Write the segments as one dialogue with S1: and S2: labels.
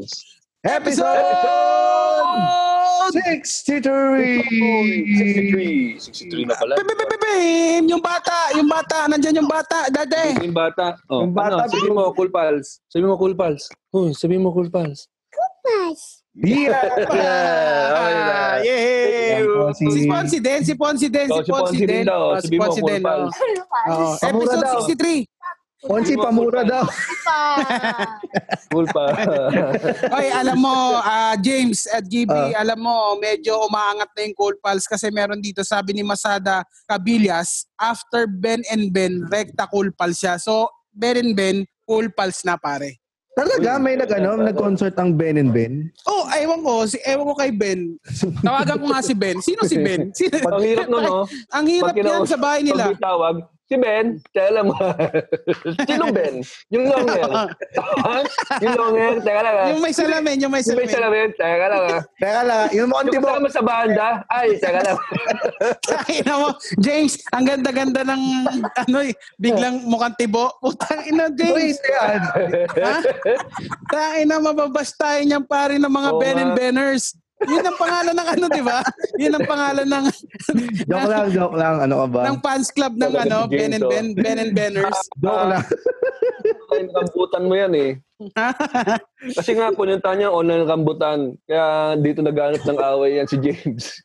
S1: Pals!
S2: episode 63.
S1: 63. 63 na pala.
S3: Bim, yung bata, yung bata, nandyan yung bata, dade.
S1: Yung bata. Oh,
S2: Yung bata,
S1: ano, sabi mo, Cool Pals. Sabi mo, Cool Pals. Oh, sabi mo, Cool Pals.
S2: Yeah.
S3: Ah, yeah.
S2: Yan po
S3: Si
S2: si-
S3: Ponsi din, si Ponsi din, si
S1: si
S3: Ponsi
S1: Ponsi din
S3: din.
S1: daw.
S3: Si Ponsi
S1: Cool
S3: din.
S1: Pals.
S3: Oh,
S2: Pamura daw.
S3: episode 63.
S2: Ponsi, pamura daw.
S1: Cool Pals.
S3: Oy, alam mo, ah, James at GB,
S2: Ah.
S3: alam mo, medyo umaangat na yung Cold Pals kasi meron dito, sabi ni Masada Cabillas, after Ben and Ben, rekta Cold Pals siya. So, Ben and Ben, Cool Pals na pare.
S2: Talaga, may nag, ano, nag-concert ang Ben and Ben.
S3: Oh, ewan ko, si, ewan ko kay Ben. Tawagan ko nga si Ben. Sino si Ben? Sino?
S1: Ang hirap nun, no?
S3: Ang hirap yan sa bahay nila.
S1: Pag may tawag, si Ben, teka lang mo. Sinong Ben? Yung long hair. yung long hair, teka lang.
S3: Yung may salamin, yung may
S1: Yung may
S3: salamin.
S1: salamin, teka lang.
S2: Teka lang, yung mga
S1: Yung
S2: tibo.
S1: kasama sa banda, ay, teka lang.
S3: Ina mo, James, ang ganda-ganda ng ano eh, biglang mukhang tibo. Putang ina,
S2: Wait,
S3: James.
S2: yan.
S3: ha? Tangin na mababastahin niyang pare ng mga
S1: Oo
S3: Ben and. Benners. Yun ang pangalan ng ano, di ba? Yun ang pangalan ng
S2: Joke lang, joke lang. Ano ka ba?
S3: ng fans club ng
S1: Talaga
S3: ano,
S1: si
S3: Ben and
S1: James,
S3: Ben, Ben and Benners.
S2: Joke lang.
S1: Online rambutan mo yan eh. Kasi nga, pununta niya online rambutan. Kaya dito naghanap ng away yan si James.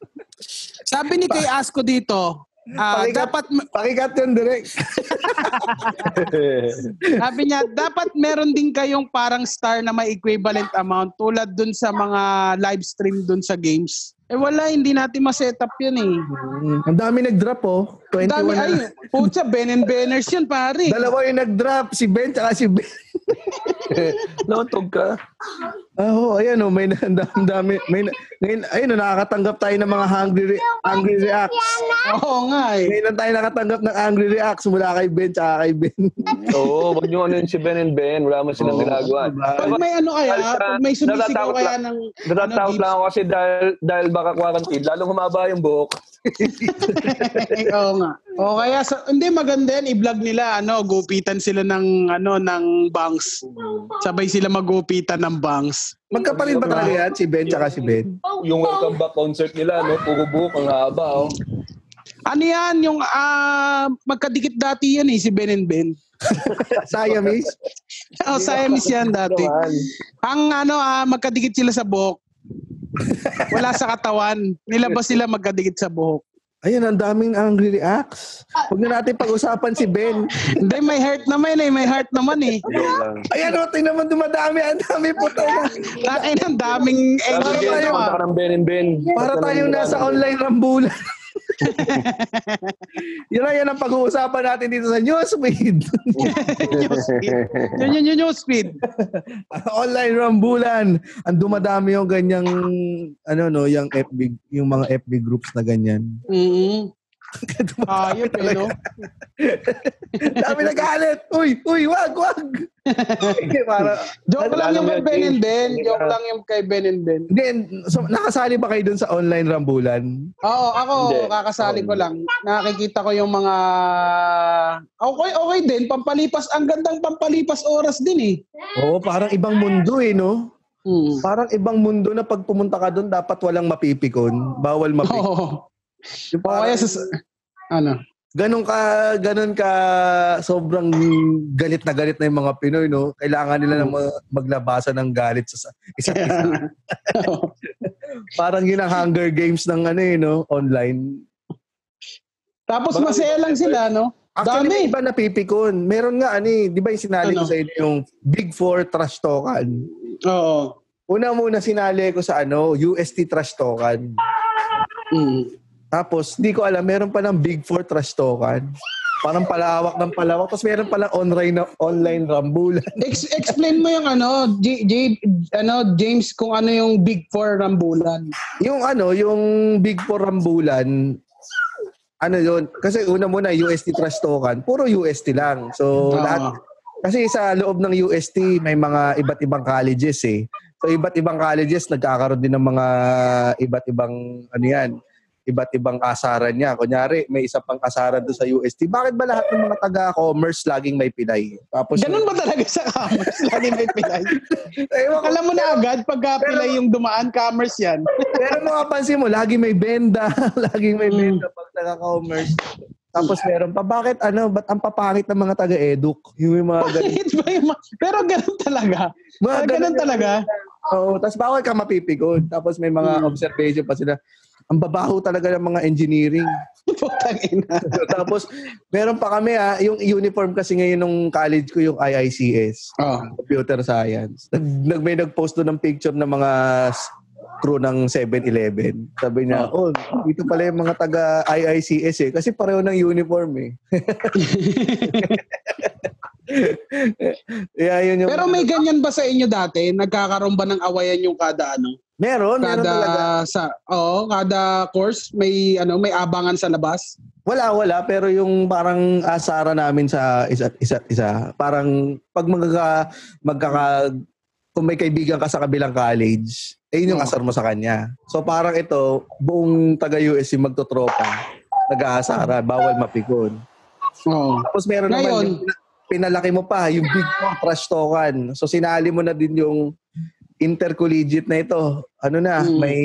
S3: Sabi ni kay Asko dito, ah,
S2: Pakikat-
S3: dapat
S2: Pakikat yun direct.
S3: Sabi niya, dapat meron din kayong parang star na may equivalent amount tulad dun sa mga live stream dun sa games. Eh wala, hindi natin ma-set up yun eh.
S2: Mm, Ang dami nag-drop oh. 21
S3: Ang dami, ay, putya, Ben and Benners yun, pare.
S2: Dalawa yung nag-drop, si Ben tsaka si Ben.
S1: Nautog ka.
S2: Ah, oh, ayan oh, may dami, dami may na- ngayon ayun oh, nakakatanggap tayo ng mga hungry re- angry reacts.
S3: Oo nga eh.
S2: Ngayon lang tayo nakatanggap ng angry reacts mula kay Ben tsaka kay Ben.
S1: Oo, wag niyo ano yun si Ben and Ben. Wala man silang
S2: Oo,
S1: ginagawa.
S2: diba?
S3: Pag may ano kaya, pag may sumisigaw
S1: Natatakot
S3: kaya ng
S1: Natatakot
S3: ano,
S1: lang ako kasi dahil, dahil baka quarantine, lalong humaba yung buhok.
S3: Oo nga. O kaya, sa, hindi maganda yan, i-vlog nila, ano, gupitan sila ng, ano, ng bangs. Sabay sila magupitan ng bangs.
S2: Magkapalit ba talaga yan si Ben tsaka si Ben?
S1: Yung welcome back concert nila, no? Puro buhok, ang haba, oh.
S3: Ano yan, yung ah, magkadikit dati yan eh, si Ben and Ben.
S2: Siamese?
S3: Oh, Siamese yan dati. Ang ano, ah, magkadikit sila sa buhok. Wala sa katawan. Nilabas sila magkadikit sa buhok.
S2: Ayun, ang daming angry reacts. Huwag na natin pag-usapan si Ben.
S3: Hindi, may heart naman eh. May heart naman eh.
S2: Ayan, o, tingnan mo dumadami. Ang dami po tayo.
S3: Takin ang daming dito ah.
S1: parang Ben and Ben.
S2: Para tayong nasa online rambulan. yun na yan ang pag-uusapan natin dito sa Newsfeed.
S3: Newsfeed. Yun yun yung speed.
S2: online rambulan. Ang dumadami yung ganyang ano no, yung FB, yung mga FB groups na ganyan.
S3: Mm-hmm. Ayop eh, no?
S2: Dami nagalit. Uy, uy, wag, wag. Para,
S3: Joke lang yung kay Ben and Ben. Joke lang yung kay Ben and Ben.
S2: Hindi, so, nakasali ba kayo dun sa online rambulan?
S3: Oo, ako
S1: Hindi.
S3: kakasali ko lang. Nakikita ko yung mga Okay, okay din. Pampalipas ang gandang pampalipas oras din eh.
S2: Oo, parang ibang mundo eh, no?
S3: Mm.
S2: Parang ibang mundo na pag pumunta ka doon, dapat walang mapipikon. Bawal mapikon.
S3: Oo.
S2: Yung
S3: O kaya sa ano?
S2: Ganun ka, ganun ka, sobrang galit na galit na yung mga Pinoy, no? Kailangan nila na ma- maglabasan ng galit sa sa- isa't isa. Parang yun ang Hunger Games ng ano eh, no? Online.
S3: Tapos
S1: Baka-
S3: masaya lang sila, no?
S2: Actually,
S3: Dami.
S2: iba napipikon. Meron nga, ano eh, di ba yung sinali ko
S3: Ano?
S2: sa inyo yung Big Four Trash Talkan?
S3: Oo.
S2: Una muna sinali ko sa ano, UST Trash Talkan.
S3: Mm.
S2: Tapos, di ko alam, meron pa ng Big Four Trash Talkan. Parang palawak ng palawak. Tapos meron palang online, online rambulan.
S3: Ex- explain mo yung ano, J, J, ano, James, kung ano yung Big Four rambulan.
S2: Yung ano, yung Big Four rambulan, ano yun, kasi una muna UST Trash Talkan, puro UST lang. So,
S3: Oo.
S2: lahat, kasi sa loob ng UST, may mga iba't ibang colleges eh. So, iba't ibang colleges, nagkakaroon din ng mga iba't ibang, ano yan, iba't ibang kasaran niya. Kunyari, may isa pang kasaran doon sa UST. Bakit ba lahat ng mga taga-commerce laging may pilay? Tapos,
S3: Ganun ba talaga sa commerce? Lagi may pilay.
S2: Ewan
S3: Alam mo na agad, pagka pilay yung dumaan, commerce yan.
S2: pero mapapansin mo, lagi may benda. laging may
S3: Mm.
S2: benda pag taga-commerce. Tapos meron pa, bakit ano, ba't ang papangit ng mga taga-eduk? Yung mga ganun.
S3: Ba yung ma- Pero ganun talaga.
S2: Mga
S3: Ah, ganun talaga.
S2: Oo, tapos bawal ka mapipikon. Tapos may mga
S3: Mm.
S2: observation pa sila. Ang babaho talaga ng mga engineering.
S3: Putang ina.
S2: Tapos, meron pa kami ah, yung uniform kasi ngayon nung college ko, yung IICS,
S3: Oh.
S2: Computer Science. Nag, nag, may nag-post doon ng picture ng mga crew ng 7-Eleven. Sabi niya, oh, dito pala yung mga taga IICS eh. Kasi pareho ng uniform eh. yeah, yun yung...
S3: Pero may ganyan ba sa inyo dati? Nagkakaroon ba ng awayan yung kada ano?
S2: Meron, meron
S3: Kada
S2: talaga.
S3: sa oo, kada course may ano, may abangan sa labas.
S2: Wala, wala. Pero yung parang asara namin sa isa't isa't isa, parang pag magkaka, magkaka, kung may kaibigan ka sa kabilang college, eh yun yung
S3: Oo.
S2: asar mo sa kanya. So parang ito, buong taga-USC magtotropa, nag-aasara, bawal mapikon.
S3: Oo.
S2: Tapos meron naman
S3: Ngayon-
S2: yung pina- pinalaki mo pa, yung big four trash talkan. So sinali mo na din yung intercollegiate na ito. Ano na,
S3: Mm.
S2: may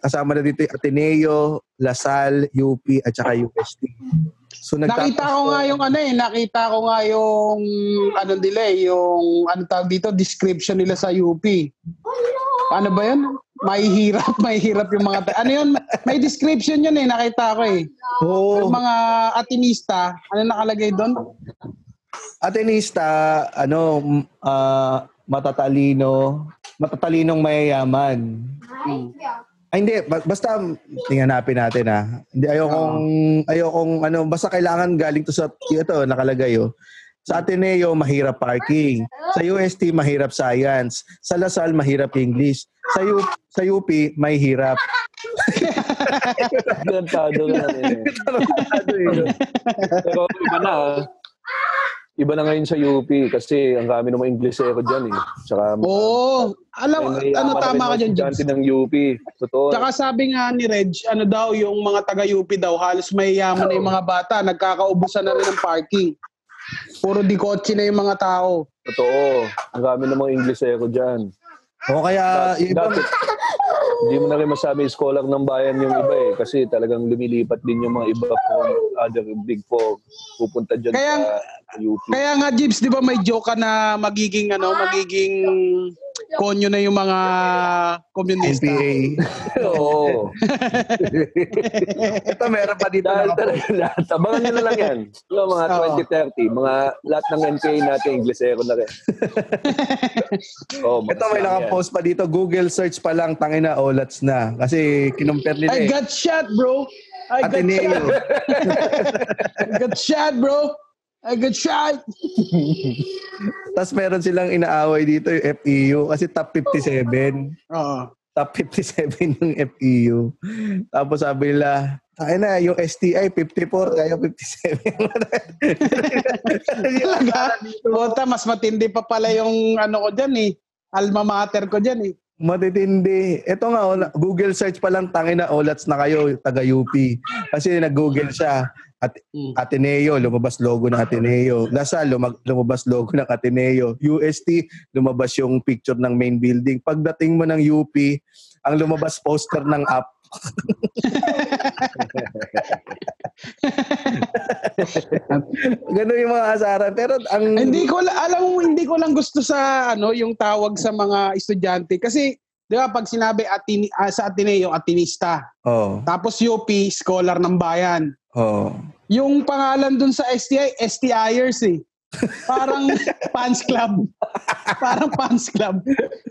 S2: kasama na dito Ateneo, Lasal, UP, at saka UST. So
S3: Nakita ko nga yung ano eh, nakita ko nga yung ano nila eh, yung ano tawag dito, description nila sa UP. Ano ba yun? May hirap, may hirap yung mga, ano yun? May description yun eh, nakita ko eh.
S2: Oo.
S3: Yung mga atinista, ano nakalagay doon?
S2: Atenista, ano, ah, matatalino, matatalinong mayayaman. Ay, hindi. Ba- Basta, tingnan natin ha. Hindi, ayokong, ayokong, ano, basta kailangan galing to sa, ito, nakalagay oh. Sa Ateneo, mahirap parking. Sa UST, mahirap science. Sa Lasal, mahirap English. Sa, U, sa UP, may hirap.
S1: Garantado na natin. eh. Pero iba na. Iba na ngayon sa UP kasi ang kami ng mga English ko dyan eh. Tsaka,
S3: Oo. alam,
S1: may
S3: ano tama ka dyan,
S1: estudyante ng UP. Totoo.
S3: Tsaka sabi nga ni Reg, ano daw, yung mga taga-UP daw, halos may yaman na yung mga bata, nagkakaubusan na rin ng parking. Puro di kotse na yung mga tao.
S1: Totoo. Ang kami ng mga English ko dyan.
S2: O kaya, yung ibang,
S1: Dati, hindi mo na rin masabi scholar ng bayan yung iba eh. Kasi talagang lumilipat din yung mga iba from other big four. Pupunta dyan
S3: Kaya-
S1: sa UP.
S3: Kaya nga, Jibs, di ba may joke ka na magiging, ano, magiging konyo na yung mga komunista.
S2: NPA.
S1: Oo.
S2: Ito, meron pa dito.
S1: Dahil talaga lahat. Abangan nyo na lang yan. Yung mga
S3: Oo.
S1: 2030, mga lahat ng NPA natin, Inglesero na rin. oh,
S2: Ito may naka-post pa dito, Google search pa lang, tangina, olats na. Kasi kinumpir nila
S3: I
S2: eh.
S3: got shot, bro. I got
S2: Ateneo.
S3: shot. I got shot, bro. I got shot.
S2: Tapos meron silang inaaway dito yung FEU kasi top 57.
S3: Oo.
S2: Top 57 yung FEU. Tapos sabi nila, tayo na, yung STI 54, kaya 57.
S3: Talaga? Bota, mas matindi pa pala yung ano ko dyan eh. Alma mater ko dyan eh.
S2: Matitindi. Ito nga, oh, na- Google search pa lang, tangina, olats na kayo, taga UP. Kasi nag-Google siya. At
S3: Mm.
S2: Ateneo, lumabas logo ng Ateneo. Lasal, lumag- lumabas logo ng Ateneo. UST, lumabas yung picture ng main building. Pagdating mo ng UP, ang lumabas poster ng app. Ganun yung mga asaran. Pero ang...
S3: Hindi ko la- alam mo hindi ko lang gusto sa ano yung tawag sa mga estudyante kasi 'di ba pag sinabi atini, ah, sa Ateneo atinista
S2: Oh,
S3: tapos UP scholar ng bayan.
S2: oh.
S3: Yung pangalan dun sa STI STIers eh. Parang fans club. Parang fans club.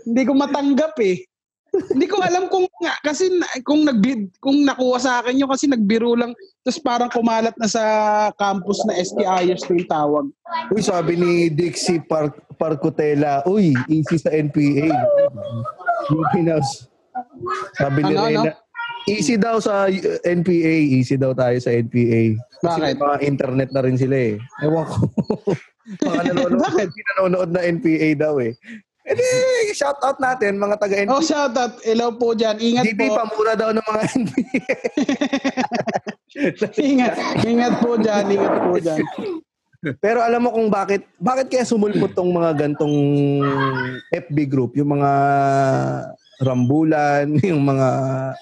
S3: Hindi ko matanggap eh. Hindi ko alam kung nga- kasi kung nag kung nakuha sa akin yun kasi nagbiro lang tapos parang kumalat na sa campus na STIers na yung tawag.
S2: Uy, sabi ni Dixie Par Parcotela, uy, easy sa NPA. Pinas. Sabi ni
S3: Ano, ano?
S2: Rena, easy daw sa NPA, easy daw tayo sa NPA. Kasi
S3: Bakit?
S2: mga internet na rin sila eh. Ewan ko. mga nanonood,
S3: Bakit?
S2: nanonood na NPA daw eh. Eh shout out natin mga taga NBA.
S3: Oh, shout out. Hello po dyan. Ingat
S2: GB
S3: po.
S2: pamura daw ng mga NBA.
S3: ingat. Ingat po dyan. Ingat po dyan.
S2: Pero alam mo kung bakit bakit kaya sumulpot tong mga gantong FB group, yung mga rambulan, yung mga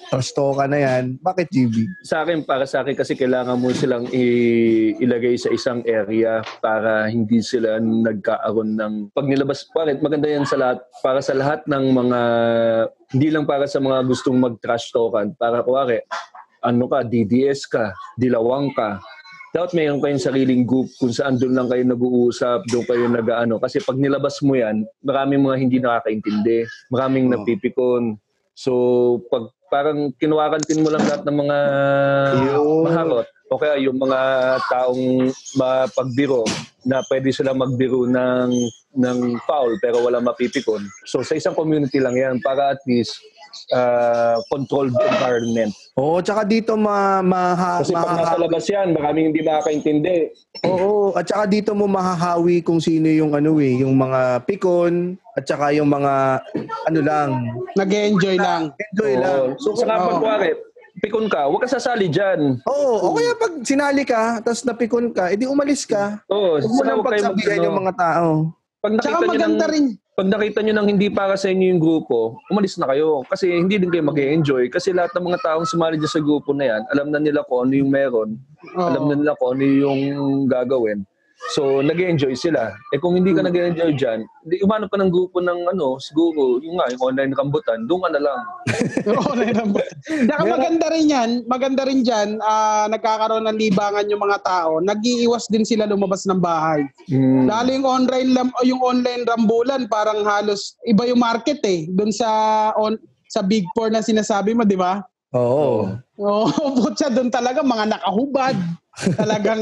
S2: trash talk na yan. Bakit GB?
S1: sa akin, para sa akin kasi kailangan mo silang i- ilagay sa isang area para hindi sila nagkaaroon ng pag nilabas bakit maganda yan sa lahat para sa lahat ng mga hindi lang para sa mga gustong mag-trash talkan para kuwari ano ka DDS ka dilawang ka dapat mayroon kayong sariling group kung saan doon lang kayo nag-uusap, doon kayo nag-ano. Kasi pag nilabas mo yan, maraming mga hindi nakakaintindi, maraming
S2: Oo.
S1: napipikon. So, pag parang kinuwarantin mo lang lahat ng mga
S2: Yun.
S1: maharot, o kaya yung mga taong mapagbiro na pwede sila magbiro ng, ng foul pero wala mapipikon. So, sa isang community lang yan para at least uh, controlled environment.
S2: Oo, tsaka dito ma, maha,
S1: Kasi pag nasa labas yan, maraming hindi makakaintindi.
S2: Oo, at saka dito mo mahahawi kung sino yung ano eh, yung mga pikon at saka yung mga ano lang,
S3: Nag-enjoy lang.
S2: enjoy lang.
S1: So, saka pag
S3: Oo.
S1: kuwari, pikon ka, huwag ka sasali dyan.
S2: Oo, o kaya pag sinali ka, tapos napikon ka, edi umalis ka.
S1: Oo,
S2: Huwag mo
S1: saka
S2: nang
S1: huwag kayo
S2: pagsabihan yung mga tao.
S1: Pag
S3: Tsaka
S1: nakita ng,
S3: maganda rin.
S1: Pag nakita nyo ng hindi para sa inyo yung grupo, umalis na kayo. Kasi hindi din kayo mag enjoy Kasi lahat ng mga taong sumali dyan sa grupo na yan, alam na nila kung ano yung meron.
S3: Oo.
S1: Alam na nila kung ano yung gagawin. So, nag enjoy sila. Eh kung hindi ka nag enjoy dyan, di umanap ka ng grupo ng ano, siguro, yung nga, yung online rambutan, doon ka na lang.
S3: Na yun. Saka maganda rin yan, maganda rin dyan, ah, nagkakaroon ng libangan yung mga tao, nag-iiwas din sila lumabas ng bahay.
S1: Hmm.
S3: Lalo yung online, yung online rambulan, parang halos iba yung market eh, doon sa on, sa Big Four na sinasabi mo, di ba?
S2: Oo.
S3: Oo, putya doon talaga, mga nakahubad. Talagang,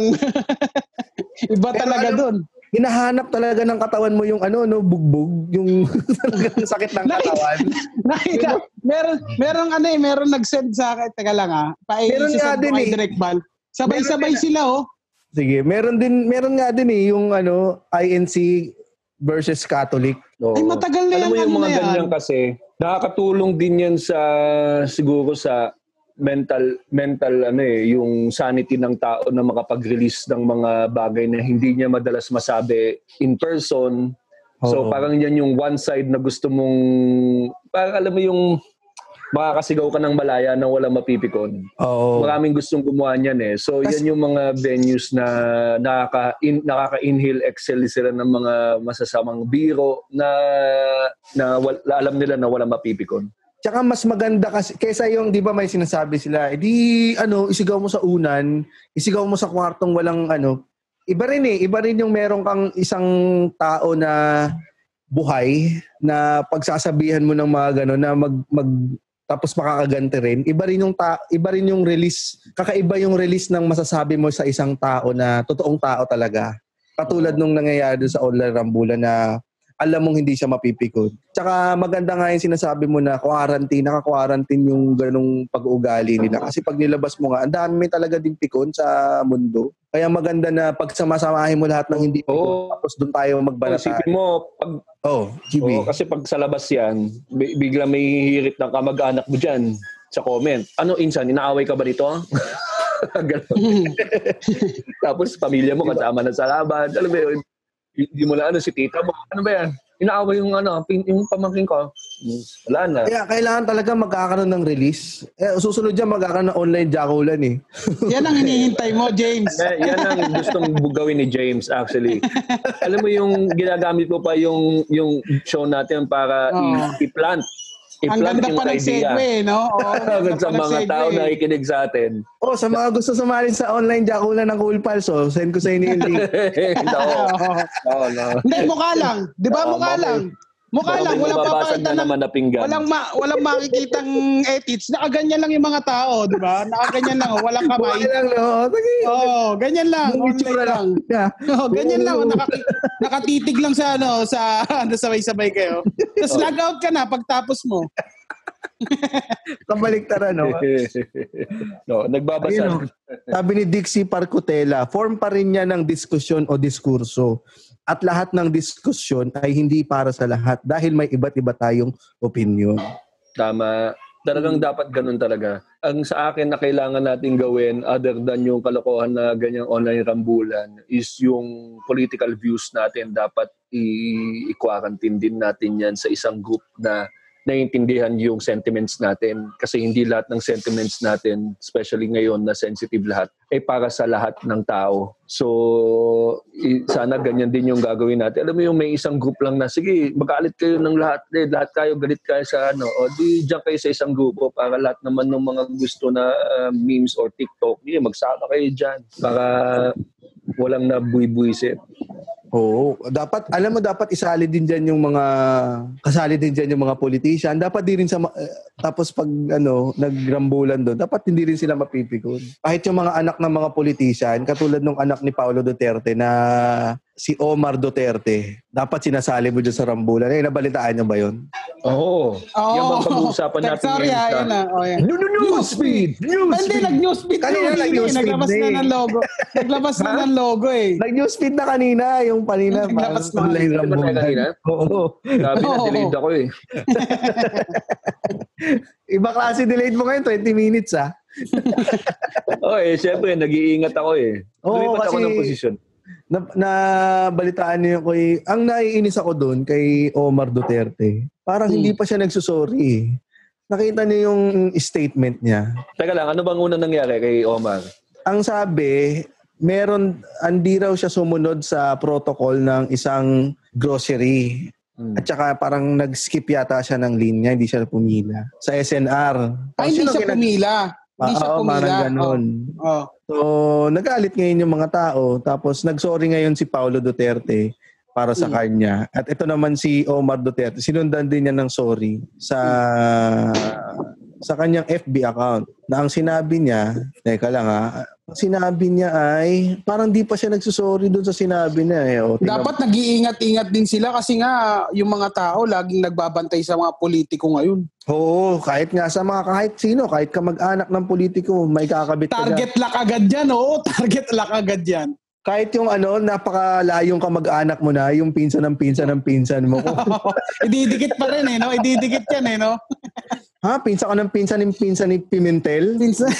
S3: iba
S2: Pero
S3: talaga doon.
S2: Hinahanap talaga ng katawan mo yung ano, no, bugbog, yung talagang sakit ng
S3: Nakita-
S2: katawan.
S3: Nakita, meron, meron ano eh, meron nag-send sa akin, teka lang ah, pa
S2: Meron nga din eh.
S3: direct bal. Sabay-sabay
S2: Meron
S3: sila oh.
S2: Sige, meron din meron nga din eh yung ano INC versus Catholic.
S1: Oo.
S3: Ay, matagal na
S1: Alam mo
S3: yung ano
S1: mga
S3: yan.
S1: ganyan kasi, nakakatulong din yan sa, siguro sa mental mental ano eh yung sanity ng tao na makapag-release ng mga bagay na hindi niya madalas masabi in person so
S2: Oo.
S1: parang yan yung one side na gusto mong parang alam mo yung makakasigaw ka ng malaya nang walang mapipikon
S2: Oo.
S1: maraming gustong gumawa niyan eh. So
S2: Kas-
S1: yan yung mga venues na nakaka in, nakaka-inhale exhale sila ng mga masasamang biro na na wal, alam nila na walang mapipikon.
S2: Tsaka mas maganda kasi kaysa yung 'di ba may sinasabi sila, edi ano, isigaw mo sa unan, isigaw mo sa kwartong walang ano. Iba rin eh, iba rin yung meron kang isang tao na buhay na pagsasabihan mo ng mga gano'n na mag, mag tapos makakaganti rin. Iba rin yung ta, iba rin yung release, kakaiba yung release ng masasabi mo sa isang tao na totoong tao talaga. Katulad nung nangyayari sa online rambulan na alam mong hindi siya mapipikon. Tsaka maganda nga yung sinasabi mo na quarantine, naka-quarantine yung ganong pag-uugali nila. Kasi pag nilabas mo nga, ang dami talaga din pikon sa mundo. Kaya maganda na pag samasamahin mo lahat ng hindi pikon,
S1: Oo.
S2: tapos doon tayo
S1: Kung
S2: magbanatan.
S1: isipin mo, pag,
S2: Oh, GB.
S1: oo, kasi pag sa labas yan, bi- bigla may hihirit ng kamag-anak mo dyan sa comment. Ano, Insan, inaaway ka ba dito? Ganon. Tapos pamilya mo kasama na sa laban. Alam mo yun, hindi mo na ano, si tita mo. Ano ba yan? Inaaway yung ano, yung pamangkin ko. Wala na.
S2: Kaya kailangan talaga magkakaroon ng release. Eh, susunod dyan magkakaroon ng online jackulan eh.
S3: Yan ang hinihintay mo, James.
S1: Eh, yan ang gustong gawin ni James actually. Alam mo yung ginagamit mo pa yung yung show natin para
S3: Oo.
S1: i- i-plant.
S3: Ang
S1: I-plant
S3: ganda
S1: yung
S3: pa ng
S1: idea.
S3: segue, no? Oo, ang ganda
S1: sa mga tao na ikinig sa atin.
S2: Oh, sa mga gusto sumali sa online jackulan ng Cool Pals, oh, send ko sa inyo yung link.
S1: no,
S3: Oo.
S1: no, no.
S3: Hindi, mukha lang. Di ba
S1: Oo,
S3: mukha lang? Mukha
S1: Baka
S3: lang. Walang papakita
S1: na naman na pinggan.
S3: Walang ma, walang makikitang edits. Nakaganyan lang yung mga tao, di ba? Nakaganyan lang, oh, walang kamay.
S2: Buhay lang, no? Sige.
S3: Oo, oh, ganyan lang. Online lang.
S2: Yeah.
S3: Oo, ganyan lang. oh, Nakati- nakatitig lang sa ano, sa ano, sabay-sabay kayo. Tapos log out ka na pagtapos mo.
S2: Kabaliktaran, no?
S1: no, nagbabasa.
S2: Ayun, oh. Sabi ni Dixie Parcutela, form pa rin niya ng diskusyon o diskurso. at lahat ng diskusyon ay hindi para sa lahat dahil may iba't iba tayong opinion.
S1: Tama. Talagang dapat ganun talaga. Ang sa akin na kailangan natin gawin other than yung kalokohan na ganyang online rambulan is yung political views natin dapat i-quarantine din natin yan sa isang group na naiintindihan yung sentiments natin kasi hindi lahat ng sentiments natin especially ngayon na sensitive lahat ay para sa lahat ng tao. So sana ganyan din yung gagawin natin. Alam mo yung may isang group lang na sige magalit kayo ng lahat eh, lahat kayo galit kayo sa ano. O di diyan kayo sa isang grupo para lahat naman ng mga gusto na uh, memes or TikTok eh, magsama kayo diyan para walang nabuy-buisit
S2: Oo. Dapat, alam mo, dapat isali din dyan yung mga, kasali din dyan yung mga politician. Dapat di rin sa, ma- eh, tapos pag ano, nagrambulan doon, dapat hindi rin sila mapipikon. Kahit yung mga anak ng mga politician, katulad nung anak ni Paulo Duterte na si Omar Duterte, dapat sinasali mo dyan sa rambulan. Eh, nabalitaan niyo ba yun?
S1: Oo.
S3: Oo.
S1: Yan bang pag-uusapan natin
S3: Sorry,
S1: ngayon
S3: ah,
S1: sa-
S3: yun na. Oh, yan.
S1: No, no, no, Newsfeed!
S3: Hindi,
S1: Newsfeed!
S3: nag-newsfeed na
S2: Kanina
S3: yun.
S2: nag-newsfeed
S3: Naglabas
S2: na
S3: na
S2: eh.
S3: ng logo. Naglabas na ng logo eh.
S2: Nag-newsfeed na kanina, yung kanina.
S3: Naglabas
S2: parang
S3: na.
S2: online
S1: Naglabas na
S2: rambulan.
S1: kanina?
S2: Oo.
S1: Sabi na, delayed ako eh.
S2: Iba klase delayed mo ngayon, 20 minutes ah.
S1: Oo eh, syempre, nag-iingat ako eh.
S2: Oo,
S1: Lumipat ako
S2: kasi-
S1: ng posisyon.
S2: na, na balitaan niyo kay ang naiinis ako doon kay Omar Duterte. Parang
S3: Hmm.
S2: hindi pa siya nagsusorry. eh. Nakita niyo yung statement niya.
S1: Teka lang, ano bang unang nangyari kay Omar?
S2: Ang sabi, meron hindi raw siya sumunod sa protocol ng isang grocery.
S1: Hmm.
S2: At saka parang nag-skip yata siya ng linya, hindi siya pumila. Sa SNR.
S3: Ay, hindi
S2: Sino
S3: siya
S2: kinag-
S3: pumila. Hindi siya
S2: Oo,
S3: pumila.
S2: parang ganun.
S3: Oh.
S2: So, nagalit ngayon yung mga tao. Tapos, nag-sorry ngayon si Paulo Duterte para sa
S3: Mm.
S2: kanya. At ito naman si Omar Duterte. Sinundan din niya ng sorry sa sa kanyang FB account. Na ang sinabi niya, teka lang ha, sinabi niya ay parang di pa siya nagsusorry doon sa sinabi niya. Eh. O, tingnan-
S3: Dapat nag-iingat-ingat din sila kasi nga yung mga tao laging nagbabantay sa mga politiko ngayon.
S2: Oo, kahit nga sa mga kahit sino, kahit ka mag-anak ng politiko, may kakabit ka dyan.
S3: Target lock agad yan, oo. Target lock agad yan.
S2: Kahit yung ano, napakalayong ka mag-anak mo na, yung pinsan ng pinsan ng pinsan mo.
S3: Ididikit pa rin eh, no? Ididikit yan eh, no?
S2: Ha? Pinsan ka ng pinsan ng pinsan ni Pimentel?
S3: Minsan...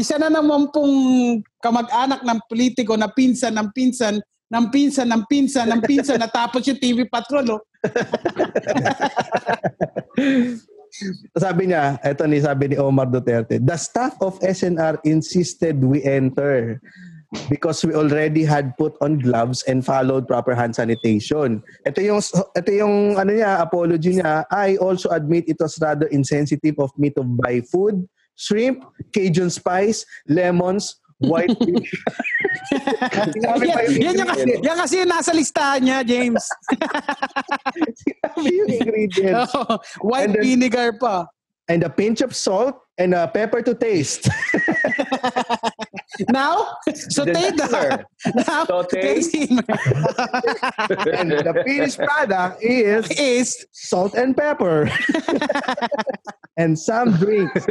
S3: Isa na naman pong kamag-anak ng politiko na pinsan ng pinsan ng pinsan ng pinsan ng pinsan natapos yung TV Patrol, oh.
S2: Sabi niya, eto ni sabi ni Omar Duterte, the staff of SNR insisted we enter because we already had put on gloves and followed proper hand sanitation. Ito yung ito yung ano niya, apology niya. I also admit it was rather insensitive of me to buy food, shrimp, Cajun spice, lemons, white fish. Sinabi pa
S3: yan,
S2: yung
S3: yan, yung, yan kasi nasa listahan niya, James.
S2: Sinabi yung ingredients.
S3: White
S2: And then-
S3: vinegar pa.
S2: And a pinch of salt and a pepper to taste.
S3: Now, saute
S1: Then
S3: the,
S1: sir,
S3: now,
S1: saute.
S2: and the finished product is
S3: is
S2: salt and pepper. and some drinks,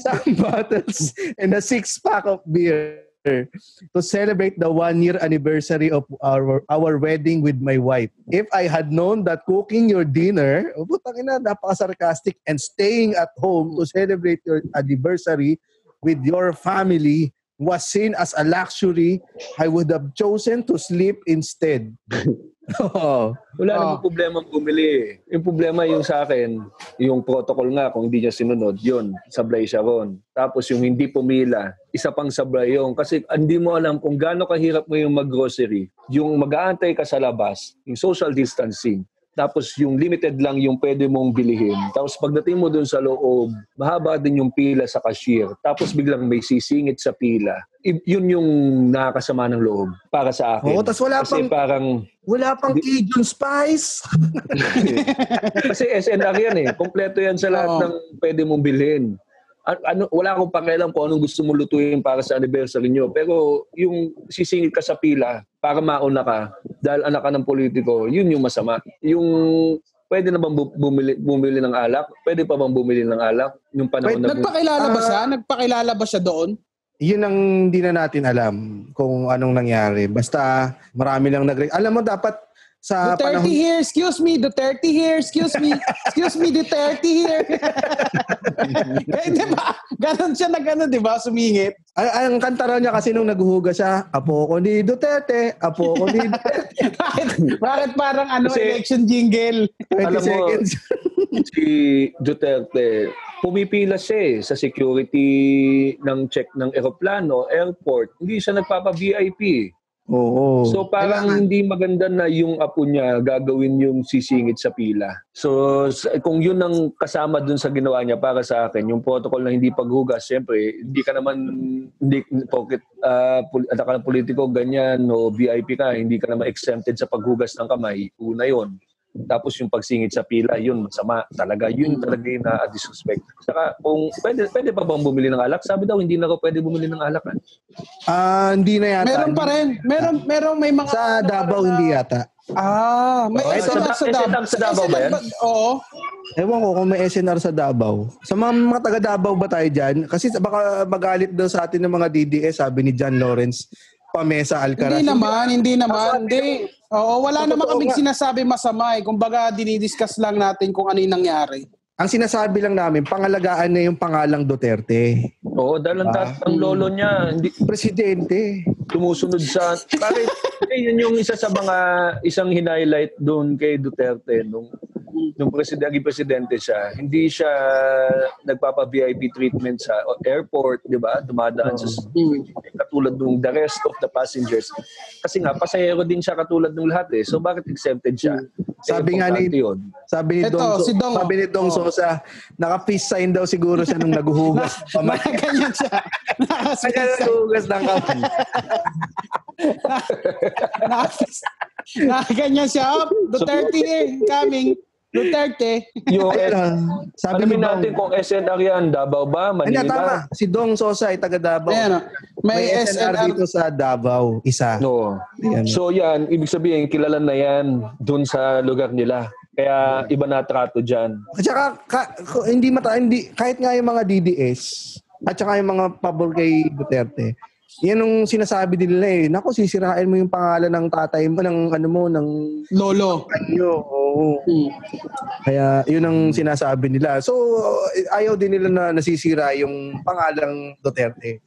S2: some bottles, and a six pack of beer to celebrate the one year anniversary of our our wedding with my wife. If I had known that cooking your dinner, oh, putang ina, napaka-sarcastic, and staying at home to celebrate your anniversary with your family was seen as a luxury, I would have chosen to sleep instead. oh.
S1: Wala
S3: Oh.
S1: namang problema bumili. Yung problema yung sa akin, yung protocol nga, kung hindi niya sinunod, yun, sablay siya ron. Tapos yung hindi pumila, isa pang sablay yun. Kasi hindi mo alam kung gaano kahirap mo yung mag-grocery. Yung mag-aantay ka sa labas, yung social distancing, tapos yung limited lang yung pwede mong bilihin. Tapos pagdating mo dun sa loob, mahaba din yung pila sa cashier. Tapos biglang may sisingit sa pila. I- yun yung nakakasama ng loob para sa akin.
S2: Oo, tas wala
S1: Kasi
S2: pang-
S1: parang
S2: Wala pang Cajun spice.
S1: Kasi SNR yan eh. Kompleto yan sa lahat
S3: Oo.
S1: ng pwede mong bilhin. Ano, wala akong pakialam kung anong gusto mo lutuin para sa anniversary nyo. Pero yung sisingit ka sa pila para mauna ka dahil anak ka ng politiko, yun yung masama. Yung pwede na bang bu- bumili, bumili ng alak? Pwede pa bang bumili ng alak? Yung panahon
S2: Wait,
S1: na...
S3: Nagpakilala ba siya? Nagpakilala ba siya doon?
S2: Yun ang hindi na natin alam kung anong nangyari. Basta marami lang nag Alam mo, dapat sa
S3: Duterte
S2: panahon...
S3: here, excuse me, Duterte here, excuse me, excuse me, Duterte here. eh, di ba? Ganon siya na ganon, di ba? Sumingit.
S2: Ay, ang kanta raw niya kasi nung naghuhuga siya, Apo ko ni Duterte, Apo ko ni Duterte.
S3: bakit, bakit parang ano,
S1: Kasi-
S3: election jingle?
S2: 20
S1: Alam mo,
S2: seconds.
S1: si Duterte, pumipila siya eh, sa security ng check ng eroplano, airport. Hindi siya nagpapa-VIP.
S2: Oo.
S1: So parang
S2: Kailangan-
S1: hindi maganda na yung apo niya gagawin yung sisingit sa pila. So kung yun ang kasama dun sa ginawa niya para sa akin, yung protocol na hindi paghugas, siyempre hindi ka naman hindi pocket uh, pol- ka ng politiko ganyan o VIP ka, hindi ka naman exempted sa paghugas ng kamay. Una yon. Tapos yung pagsingit sa pila, yun masama talaga. Yun talaga yung na-disrespect. Saka kung pwede, pwede pa bang bumili ng alak? Sabi daw hindi na raw pwede bumili ng alak. ah.
S2: Ah, hindi na yata.
S3: Meron pa rin. Meron, meron may mga...
S2: Sa Davao, hindi yata.
S3: Ah, may
S1: Oh, sa
S3: SNR
S1: Da-
S3: sa Davao.
S1: Sa Davao ba yan?
S3: Oo.
S2: Ewan ko kung may SNR sa Davao. Sa mga, mga taga Davao ba tayo dyan? Kasi baka magalit daw sa atin ng mga DDS, sabi ni John Lawrence Pamesa Alcaraz.
S3: Hindi naman, hindi naman. Hindi. Oo, wala
S2: Sa
S3: naman
S2: totoo
S3: kaming
S2: nga.
S3: sinasabi masama eh. Kumbaga, dinidiscuss lang natin kung ano yung nangyari.
S2: Ang sinasabi lang namin, pangalagaan na yung pangalang Duterte.
S1: Oo, dahil ang, ang lolo niya, hindi,
S2: Presidente.
S1: Tumusunod sa bakit eh, yun yung isa sa mga isang hinighlight doon kay Duterte nung nung presidente naging presidente siya hindi siya nagpapa VIP treatment sa airport di ba dumadaan sa security katulad nung the rest of the passengers kasi nga pasahero din siya katulad ng lahat eh so bakit exempted siya
S2: Sabi nga ni-
S1: yun.
S2: Sabi ni
S3: Ito,
S2: Dong,
S3: si Dong.
S2: sabi ni Dong
S3: Oh.
S2: Sosa, naka-peace sign daw siguro siya nung naguhugas. Pamay.
S3: Ganyan siya.
S2: Kaya
S3: Nakaspeak
S2: naguhugas ng kamay.
S3: Ganyan siya. Oh, Duterte here, coming. Duterte.
S1: yung
S2: Ayun, ah, sabi
S1: alamin
S2: Dong.
S1: natin kung SNR yan Davao ba
S2: Hindi, tama.
S1: Manila
S2: Si Dong Sosa ay taga Davao.
S3: Ayan, oh.
S2: May,
S3: May,
S2: SNR,
S3: SNR.
S2: dito sa Davao, isa.
S1: No.
S2: Ayan.
S1: So yan, ibig sabihin, kilala na yan dun sa lugar nila. Kaya iba na trato dyan.
S2: At saka, ka- hindi mata, hindi, kahit nga yung mga DDS, at saka yung mga pabor kay Duterte, yan ang sinasabi din nila eh, naku, sisirain mo yung pangalan ng tatay mo, ng ano mo, ng
S3: Lolo.
S2: kanyo. Oo.
S3: Hmm.
S2: Kaya yun ang sinasabi nila. So, ayaw din nila na nasisira yung pangalang Duterte.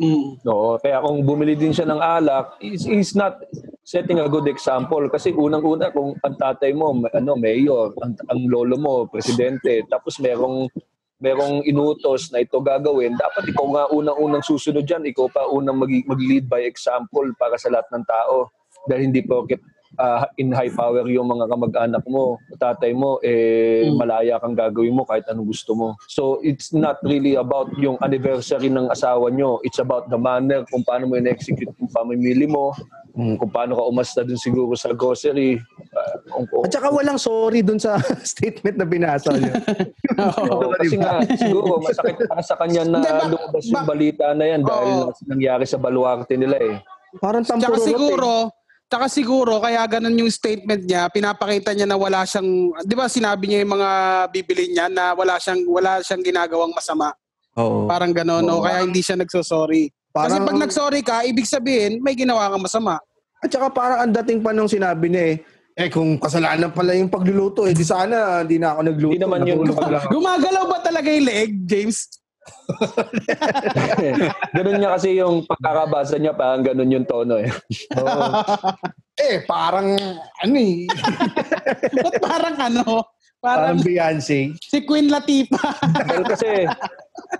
S3: Hmm.
S1: No, kaya kung bumili din siya ng alak, is is not setting a good example kasi unang-una kung ang tatay mo ano mayor, ang, ang lolo mo presidente, tapos merong merong inutos na ito gagawin, dapat ikaw nga unang-unang susunod diyan, ikaw pa unang mag, mag-lead by example para sa lahat ng tao. Dahil hindi porket ah, in high power yung mga kamag-anak mo, tatay mo, eh,
S3: Mm.
S1: malaya kang gagawin mo kahit anong gusto mo. So, it's not really about yung anniversary ng asawa nyo. It's about the manner kung paano mo in-execute yung pamimili mo,
S2: Mm.
S1: kung paano ka umasta dun siguro sa grocery. ah, kung, kung,
S2: At saka walang sorry dun sa statement na binasa niyo.
S1: Oo, kasi nga, siguro masakit para sa kanya na lumabas yung
S3: ba-
S1: balita na yan dahil
S3: Oo.
S1: nangyari sa baluarte nila eh.
S2: Parang
S3: Tsaka
S2: tampururot
S3: siguro, tsaka siguro, kaya ganun yung statement niya, pinapakita niya na wala siyang, di ba sinabi niya yung mga bibili niya na wala siyang, wala siyang ginagawang masama.
S2: Oo.
S3: Parang ganun,
S1: Oo.
S3: o kaya hindi siya nagsosorry. Kasi
S2: Parang-
S3: pag nagsorry ka, ibig sabihin, may ginawa kang masama.
S2: At saka parang ang dating pa nung sinabi niya eh, eh kung kasalanan pala yung pagluluto, eh di sana hindi na ako nagluto.
S1: Hindi naman yun.
S3: Gumagalaw ba talaga yung leeg, James?
S1: ganun niya kasi yung pagkakabasa niya, parang ganun yung tono eh.
S2: Oo. eh, parang ano eh.
S3: Ba't parang ano?
S2: Parang
S3: Parang
S2: Beyonce.
S3: si Queen Latifah.
S1: Dahil kasi,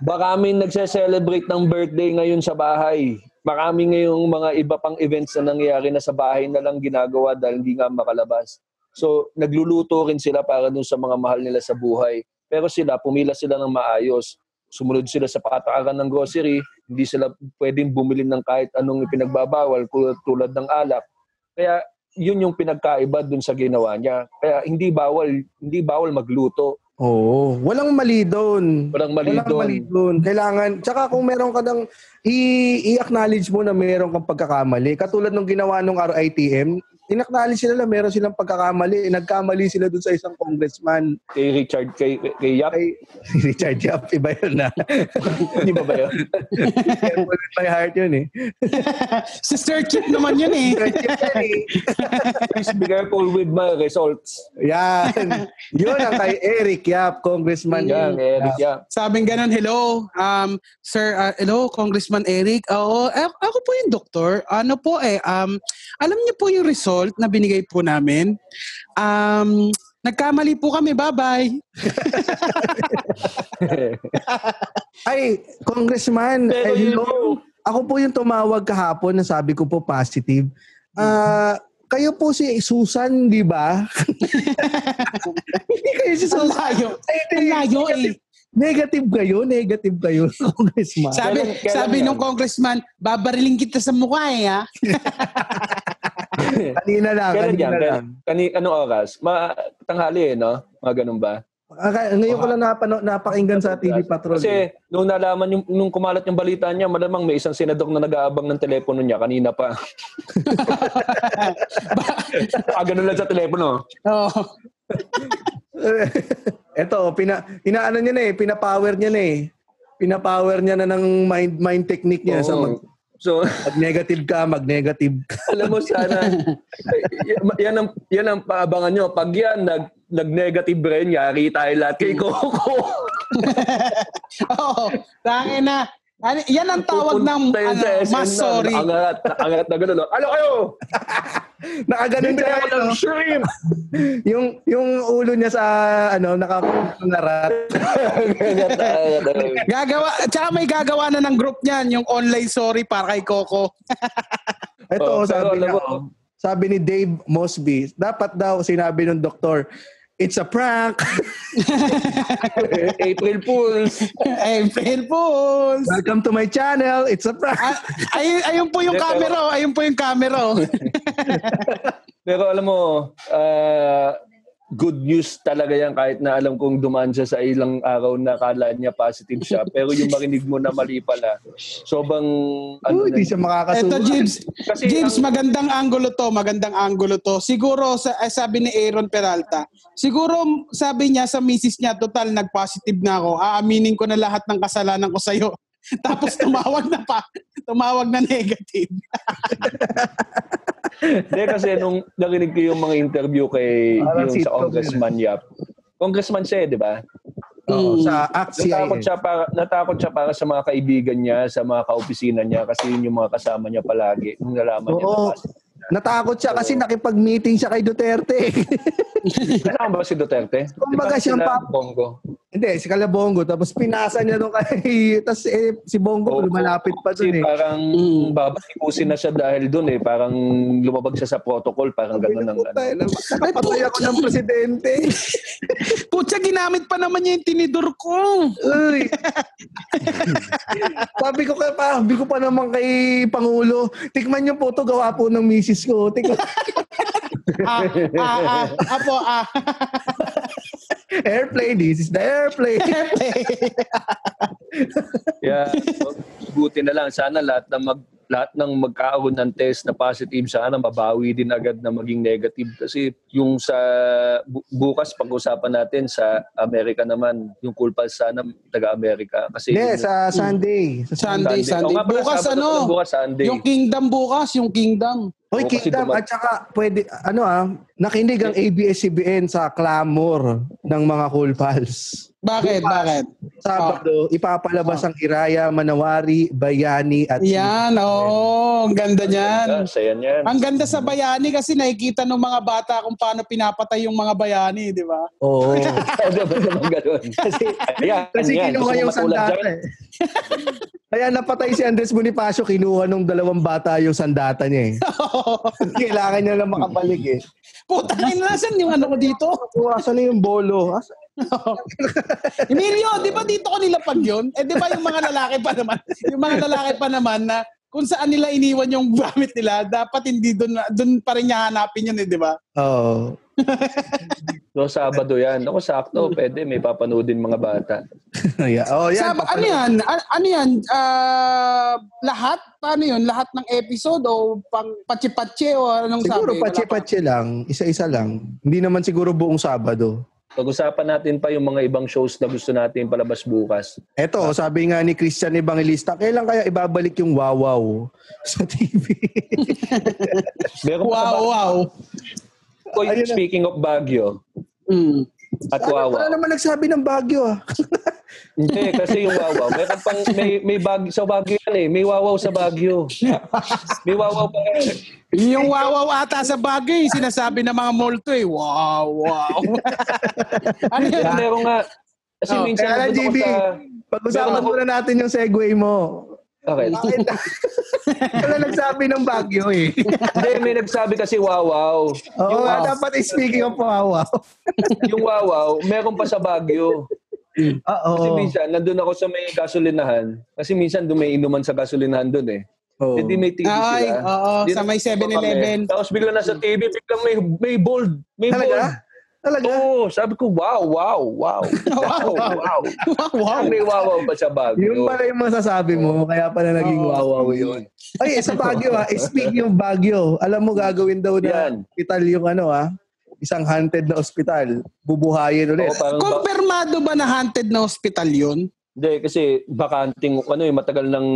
S1: baka kami nagse-celebrate ng birthday ngayon sa bahay. Marami ngayong mga iba pang events na nangyayari na sa bahay na lang ginagawa dahil hindi nga makalabas. So, nagluluto rin sila para dun sa mga mahal nila sa buhay. Pero sila, pumila sila ng maayos. Sumunod sila sa patakaran ng grocery. Hindi sila pwedeng bumili ng kahit anong ipinagbabawal tulad, ng alak. Kaya yun yung pinagkaiba dun sa ginawa niya. Kaya hindi bawal, hindi bawal magluto.
S2: Oo. Walang mali doon.
S1: Walang mali
S2: Walang
S1: doon.
S2: mali doon. Kailangan, tsaka kung meron ka ng, i- i-acknowledge mo na meron kang pagkakamali. Katulad nung ginawa nung RITM, inacknowledge sila na meron silang pagkakamali. Nagkamali sila dun sa isang congressman.
S1: Kay Richard, kay, kay Yap.
S2: Kay Richard Yap, iba yun na.
S1: Hindi ba ba yun?
S2: Careful with my heart yun eh.
S3: si Sir Chip naman yun eh.
S1: Please be careful with my results.
S2: Yan. Yun ang kay Eric Yap, congressman.
S1: Yan, Eric Yap.
S3: Sabing ganun, hello, um, sir, uh, hello, Congressman Eric. Oo, eh, ako po yung doktor. Ano po eh, um, alam niyo po yung result na binigay po namin. Um, nagkamali po kami, bye-bye.
S2: Ay, congressman.
S1: Pero
S2: eh,
S1: yun
S2: hello. Ako po yung tumawag kahapon na sabi ko po positive. Ah, kayo po si Susan, di ba? Hindi kayo si
S3: Ang
S2: Susan.
S3: layo.
S2: Ay,
S3: Ang layo eh.
S2: Negative kayo, negative kayo, congressman.
S3: Sabi,
S1: Kailan- kailan
S3: sabi nung congressman, babariling kita sa mukha eh ha.
S2: kanina lang,
S1: Kailan
S2: kanina
S1: yan?
S2: lang.
S1: Kani, anong oras? Ma, tanghali eh, no? Mga ganun ba?
S2: Ah, ngayon ko lang napano, napakinggan sa TV Patrol. eh.
S1: Kasi nung nalaman yung, nung kumalat yung balita niya, malamang may isang senador na nag-aabang ng telepono niya kanina pa. ah, ganun lang sa telepono.
S3: Oo.
S2: Eto, pina, inaano niya na eh, pinapower niya na eh. Pinapower niya na ng mind, mind technique niya. Sa mag,
S1: Oo. So,
S2: mag negative ka, mag negative ka.
S1: alam mo sana, yan ang, yan ang paabangan nyo. Pag yan, nag, nag-negative rin, yari tayo lahat kay Coco.
S3: Oo. Tangin na. Ano, yan ang tawag ng ano, mas
S1: na,
S3: sorry.
S1: Angat, angat na gano'n. Ano kayo?
S2: Nakaganon siya.
S1: ako ng shrimp!
S2: yung, yung ulo niya sa, ano, nakakungarat.
S3: Gagawa, tsaka may gagawa na ng group niyan, yung online sorry para kay Coco.
S2: Ito,
S1: Oh,
S2: sabi
S1: mo-
S2: sabi ni Dave Mosby, dapat daw sinabi ng doktor, it's a prank.
S1: April Fools.
S3: April Fools!
S2: Welcome to my channel. It's a prank.
S3: Ah, ayun, ayun po yung camera, oh. ayun po yung camera. oh.
S1: Pero alam mo, ah, good news talaga yan kahit na alam kong dumaan siya sa ilang araw na kala niya positive siya. Pero yung marinig mo na mali pala, sobrang ano
S2: Uy,
S1: na
S2: di siya
S3: Eto,
S2: makakasunod.
S3: James.
S1: Kasi
S3: James,
S1: ang-
S3: magandang angulo to, magandang angulo to. Siguro, sa, eh, sabi ni Aaron Peralta, siguro sabi niya sa misis niya, total, nag-positive na ako. Aaminin ko na lahat ng kasalanan ko sa'yo. Tapos tumawag na pa. Tumawag na negative.
S1: Hindi kasi nung narinig ko yung mga interview kay
S2: Parang
S1: yung sa Congressman Yap. Congressman siya, eh, di ba?
S2: Oo,
S3: Mm.
S2: sa ACT
S1: Natakot siya para natakot siya para sa mga kaibigan niya, sa mga kaopisina niya kasi yun yung mga kasama niya palagi nung nalaman niya.
S2: Oo.
S1: na.
S2: Natakot siya kasi nakipag-meeting siya kay Duterte.
S1: Kasama ba si Duterte?
S2: Kumbaga
S1: Di ba
S2: siyang
S1: sila
S2: pap-
S1: Bongo.
S2: Hindi, si Calabongo. Tapos pinasa niya nung kay... Tapos eh, si Bongo
S1: Oo.
S2: lumalapit pa dun eh.
S1: parang
S3: Mm.
S1: babasikusin na siya dahil doon eh. Parang lumabag siya sa protocol. Parang gano'n ang ano.
S2: Ay, Nakapatay ako ng presidente.
S3: Putya, ginamit pa naman niya yung tinidor ko.
S2: Uy. sabi ko kay pa, sabi ko pa naman kay Pangulo, tikman yung photo gawa po ng misis ko. Tikman.
S3: Ah, ah, ah, apo, ah.
S2: airplane, this is the airplane.
S1: Kaya buti na lang. Sana lahat ng mag lahat ng magkaroon ng test na positive, sana mabawi din agad na maging negative. Kasi yung sa bu- bukas pag-usapan natin sa Amerika naman, yung cool pals sana taga-Amerika. Kasi
S2: Hindi, sa Sunday. Sa
S3: Sunday, Sunday.
S1: nga pala,
S3: Bukas
S1: Sabado
S3: ano?
S1: Bukas Sunday.
S3: Yung Kingdom bukas, yung Kingdom.
S2: Hoy,
S1: kasi
S2: Kingdom, at saka pwede, ano ah, nakinig ang ABS-CBN sa clamor ng mga cool pals.
S3: Bakit? Bakit?
S2: Sabado, ipapalabas ang Iraya, Manawari, Bayani at
S3: Yan, oo. ang ganda niyan.
S1: Ah, Saya niyan.
S3: Ang ganda sa bayani kasi nakikita ng mga bata kung paano pinapatay yung mga bayani, di ba?
S2: Oo.
S1: Ganun?
S2: kasi
S1: Ayan,
S2: kasi
S1: yan.
S2: kinuha yung sandata eh. Kaya napatay si Andres Bonifacio, kinuha nung dalawang bata yung sandata niya eh. Kailangan niya lang makabalik eh.
S3: Puta, nasan yung ano ko dito?
S2: Asan na yung bolo? Asa?
S3: Emilio, di ba dito ko nilapag yun? Eh di ba yung mga lalaki pa naman, yung mga lalaki pa naman na kung saan nila iniwan yung gamit nila, dapat hindi doon doon pa rin niya hanapin yun eh, di ba?
S2: Oo.
S1: So, Sabado yan. Ako, sakto. Pwede. May papanoodin mga bata.
S2: yeah. Oh, yan.
S3: Sa, ano yan? A- ano yan? Ah, lahat? Paano yun? Lahat ng episode o pang patsi-patsi o anong
S2: Siguro
S3: sabi? Pa.
S2: patsi-patsi lang. Isa-isa lang. Hindi naman siguro buong Sabado.
S1: Pag-usapan natin pa yung mga ibang shows na gusto natin palabas bukas.
S2: Eto, sabi nga ni Christian Evangelista, kailan kaya ibabalik yung wawaw sa TV?
S3: Wow, wow.
S1: Koy, speaking of Baguio
S3: Mm.
S1: At
S2: Wala
S1: Wawa.
S2: naman nagsabi ng Baguio ah.
S1: Hindi, kasi yung Wawa, meron pang, may, may bag, sa Baguio yan eh. May Wawaw sa Baguio. May Wawaw pa yan.
S3: Yung wow, wow ata sa bagay, sinasabi ng mga multo eh. Wow, wow. ano yun?
S1: Pero meron nga, kasi
S3: Oh,
S1: minsan
S2: Kaya JB,
S1: sa...
S2: pag-usapan muna natin yung segue mo.
S1: Okay.
S2: Bakit? Wala nagsabi ng Baguio eh.
S1: Hindi, may nagsabi kasi Wawaw.
S2: Oo,
S1: Yung,
S2: nga,
S1: Wawaw-
S2: dapat speaking of wawaw.
S1: yung Wawaw, meron pa sa Baguio.
S2: Oo.
S1: Kasi minsan, nandun ako sa may gasolinahan. Kasi minsan doon may inuman sa gasolinahan doon eh.
S2: Oo.
S1: Hindi may TV
S3: Ay,
S1: sila.
S3: oo, sa may 7-Eleven.
S1: Tapos bigla na sa TV, biglang may, may bold. May bold.
S2: Talaga?
S1: Oo, sabi ko, wow, wow, wow. wow, wow.
S3: Wow, wow.
S1: May wawaw pa sa Baguio.
S2: Yun pala yung masasabi mo, kaya pala naging
S3: Oo.
S2: wawaw yun. Ay, sa Baguio ah, speaking of Baguio, alam mo gagawin daw na
S1: Yan.
S2: hospital yung ano ah, isang haunted na ospital. Bubuhayin ulit.
S1: Oo, parang ba-
S3: Kumpirmado ba na haunted na hospital yun?
S1: Hindi, kasi bakanting, ano eh, matagal nang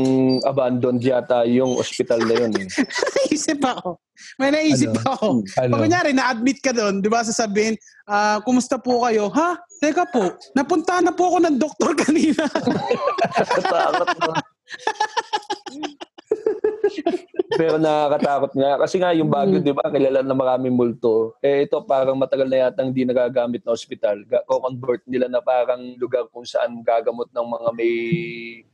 S1: abandoned yata yung ospital na yun eh.
S3: Naisip ako. May naisip
S2: Ano?
S3: ako.
S2: Ano?
S3: Pag kunyari, na-admit ka doon, di ba sasabihin, ah, kumusta po kayo? Ha? Teka po, napunta na po ako ng doktor kanina.
S1: Na. Pero nakakatakot nga. Kasi nga yung Baguio, di ba, kilala na maraming multo. Eh ito parang matagal na yata hindi nagagamit na ospital. Ko-convert nila na parang lugar kung saan gagamot ng mga may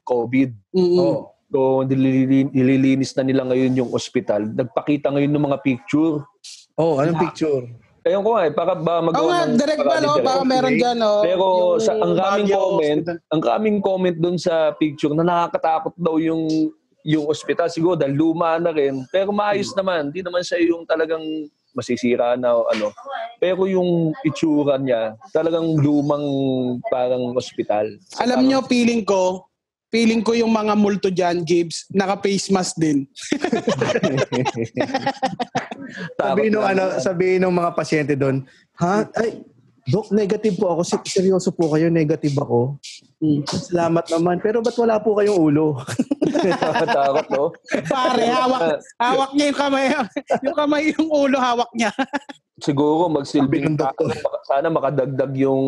S1: COVID.
S3: Mm.
S2: Oo.
S1: So, nililin- nililinis na nila ngayon yung ospital. Nagpakita ngayon ng mga picture.
S2: Oh, anong picture?
S1: Ayun ko nga eh, para ba magawa
S3: nga,
S1: ng
S3: direct ba, no? Baka meron dyan, no?
S1: Pero
S3: Yung
S1: sa, ang kaming comment,
S3: Hospital.
S1: ang kaming comment doon sa picture na nakakatakot daw yung yung ospital siguro dahil luma na rin. Pero maayos naman, hindi naman siya yung talagang masisira na o ano. Pero yung itsura niya, talagang lumang parang ospital.
S3: Alam nyo, feeling ko, feeling ko yung mga multo dyan, Gibbs, naka-face mask din.
S2: Sabihin nung ano, sabihin ng mga pasyente doon, ha? Ay, Dok, negative po ako. Se- Seryoso po kayo, negative ako.
S3: Mm.
S2: Salamat naman. Pero ba't wala po kayong ulo?
S1: Nakakatakot, no?
S3: Pare, hawak, hawak niya yung kamay. Yung kamay, yung ulo, hawak niya.
S1: Siguro magsilbing
S2: ng doktor.
S1: takot. Sana makadagdag yung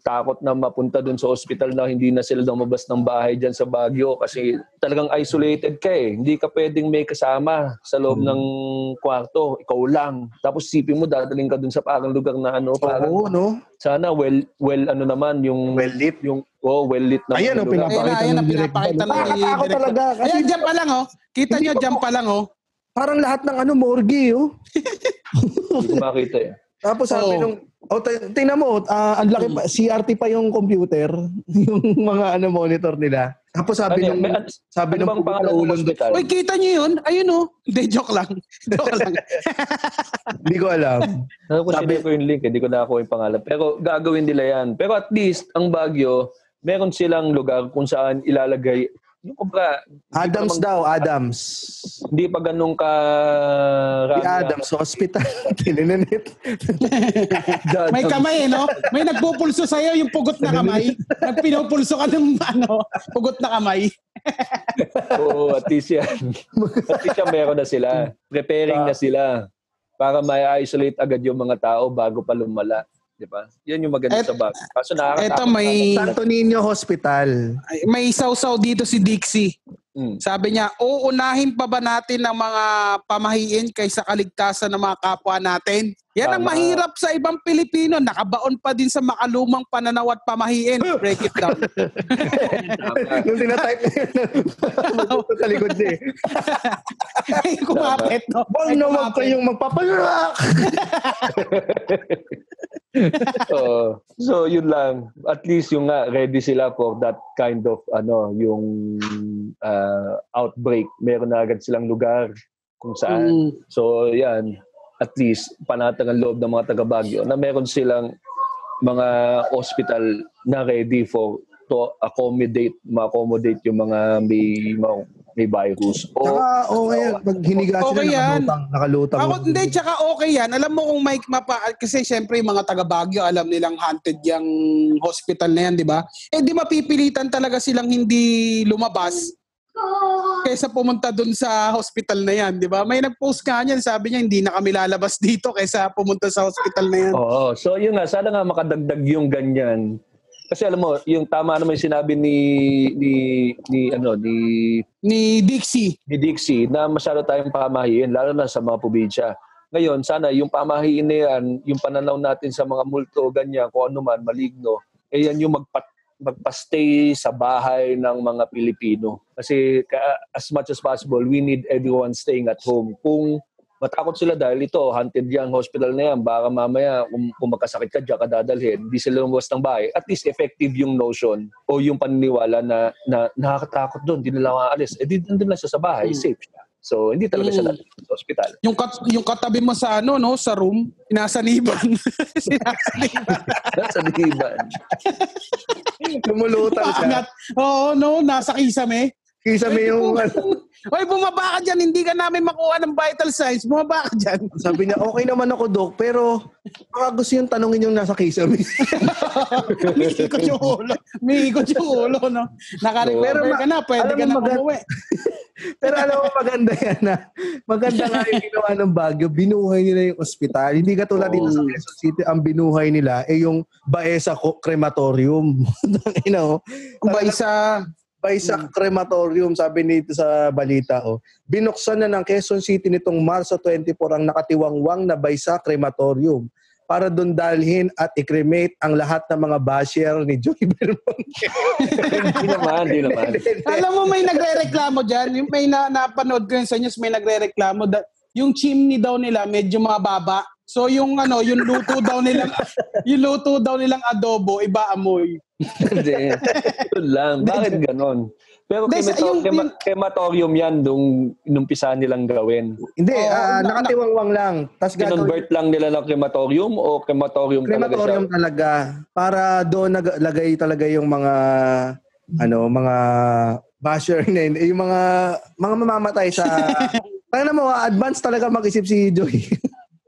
S1: takot na mapunta dun sa ospital na hindi na sila lumabas ng bahay dyan sa Baguio kasi talagang isolated ka eh. Hindi ka pwedeng may kasama sa loob
S2: Hmm.
S1: ng kwarto. Ikaw lang. Tapos sipin mo, dadaling ka dun sa parang lugar na ano. Parang,
S2: Oo, no?
S1: sana well, well ano naman, yung...
S2: Well lit.
S1: Yung, oh, well lit na
S2: Ayan, oh, Pinapakita ng direct
S3: pinapakita na ni
S2: Nakakatakot
S3: Direk.
S2: talaga, kasi-
S3: Ayan, dyan pa lang, oh. Kita nyo, dyan pa lang, oh.
S2: Parang lahat ng ano, morgue, oh.
S1: Hindi ko makita eh.
S2: Tapos sabi
S3: Oo.
S2: nung, oh, t- tingnan mo, ah, ang laki pa, CRT pa yung computer, yung mga ano monitor nila. Tapos sabi
S1: Ano,
S2: nung,
S1: may-
S2: sabi
S1: ano
S2: nung
S1: bang pangalan ng
S2: ulong
S1: ospital?
S3: Uy, kita nyo yun? Ayun, oh. Hindi, joke lang. Joke lang.
S2: hindi ko alam.
S1: Ano ko
S2: Sabi-
S1: ko yung link, hindi ko nakuha yung pangalan. Pero gagawin nila yan. Pero at least, ang Baguio, meron silang lugar kung saan ilalagay yung kumbaga,
S2: Adams
S1: naman-
S2: daw, Adams.
S1: Hindi pa ganun ka...
S2: Si Adams Hospital. Tinininit.
S3: May kamay, eh, no? May nagpupulso sa'yo yung pugot na kamay. Nagpinupulso ka ng, ano, pugot na kamay.
S1: Oo, at least yan. at least yan meron na sila. Preparing na sila para ma-isolate agad yung mga tao bago pa lumala. Di ba? Yan yung maganda
S3: Et-
S1: sa Baguio. Kaso nakakatakot.
S3: Eto, may,
S2: Santo Niño Hospital.
S3: may sausaw dito si Dixie.
S1: Mm.
S3: Sabi niya, uunahin pa ba natin ang mga pamahiin kaysa kaligtasan ng mga kapwa natin? Yan ang mahirap sa ibang Pilipino. Nakabaon pa din sa makalumang pananaw at pamahiin. Break it down.
S2: Nung tinatype na yun, sa likod niya eh.
S3: Ay, kumapit, no?
S2: Huwag na huwag kayong magpapalak!
S1: Oo. so yun lang. At least yung nga ready sila for that kind of ano yung uh, outbreak. Meron na agad silang lugar kung saan.
S3: Mm.
S1: So yan. At least panatag ang loob ng mga taga Baguio na meron silang mga hospital na ready for to accommodate, ma-accommodate yung mga may mga- may virus. O
S2: Saka okay, pag hiniga sila
S3: Okay yan.
S2: nakalutang, nakalutang.
S3: Ako, hindi, tsaka okay yan. Alam mo kung may mapa, kasi syempre yung mga taga Baguio, alam nilang haunted yung hospital na yan, di ba? Eh di mapipilitan talaga silang hindi lumabas kaysa pumunta dun sa hospital na yan, di ba? May nag-post ka niyan, sabi niya hindi na kami lalabas dito kaysa pumunta sa hospital na yan.
S1: Oo. So yun nga, sana nga makadagdag yung ganyan. Kasi alam mo, yung tama naman yung sinabi ni ni ni ano ni
S3: Ni Dixie.
S1: ni Dixie na masyado tayong pamahiin lalo na sa mga probinsya. Ngayon, sana yung pamahiin na yan, yung pananaw natin sa mga multo, ganyan, kung ano man, maligno, eh yan yung magpat magpa-stay sa bahay ng mga Pilipino. Kasi ka- as much as possible, we need everyone staying at home. Kung matakot sila dahil ito, haunted yung hospital na yan, baka mamaya kung, kung magkasakit ka, diyan ka dadalhin, hindi sila lumabas ng bahay. At least effective yung notion o yung paniniwala na, na nakakatakot doon, hindi nila makaalis. Eh, di, nandun lang siya sa bahay,
S3: Mm.
S1: safe siya. So, hindi talaga siya
S3: Mm.
S1: sa hospital.
S3: Yung, kat, yung katabi mo sa ano, no, sa room, sinasaniban. sinasaniban.
S1: Nasa diban.
S2: Lumulutang siya.
S3: Oo, no, nasa kisame.
S2: Kisa may yung,
S3: Hoy, bumaba ka dyan, hindi ka namin makuha ng vital signs. Bumaba ka dyan.
S2: sabi niya, okay naman ako, Dok, pero baka gusto yung tanongin yung nasa kisame.
S3: Umiikot yung ulo. Umiikot yung ulo, no? Naka-recover ka na, pwede ka na
S2: maganda-
S3: umuwi.
S2: pero alam mo, maganda yan na. Maganda nga yung ginawa ng Baguio. Binuhay nila yung ospital. Hindi ka tulad dito sa Quezon City, ang binuhay nila eh yung Baesa Crematorium. you know,
S3: Ba isa,
S2: Baisa Crematorium, sabi nito sa balita, oh. binuksan na ng Quezon City nitong Marso 24 ang nakatiwangwang na Baisa Crematorium para doon dalhin at i-cremate ang lahat ng mga basher ni Joey Belmonte.
S1: hindi naman, hindi naman.
S3: alam mo may nagre-reklamo dyan. May na, napanood ko yun sa news, may nagre-reklamo. Da, yung chimney daw nila medyo mababa. So yung ano, yung luto daw nilang yung luto daw nilang adobo iba amoy.
S1: Hindi. Yun lang. Bakit ganon? Pero
S3: Hindi, sa-
S1: cremato-
S3: yung-
S1: crema-
S3: yung-
S1: crematorium yan nung inumpisa nilang gawin.
S2: Hindi, ah,
S3: na-
S2: nakatiwangwang lang. Tapos
S1: Kinonvert lang nila ng crematorium o crematorium,
S2: crematorium
S1: talaga
S2: talaga para doon naglagay talaga yung mga ano mga basher na yun, yung mga mga mamamatay sa Ano mo, advance talaga mag-isip si Joy.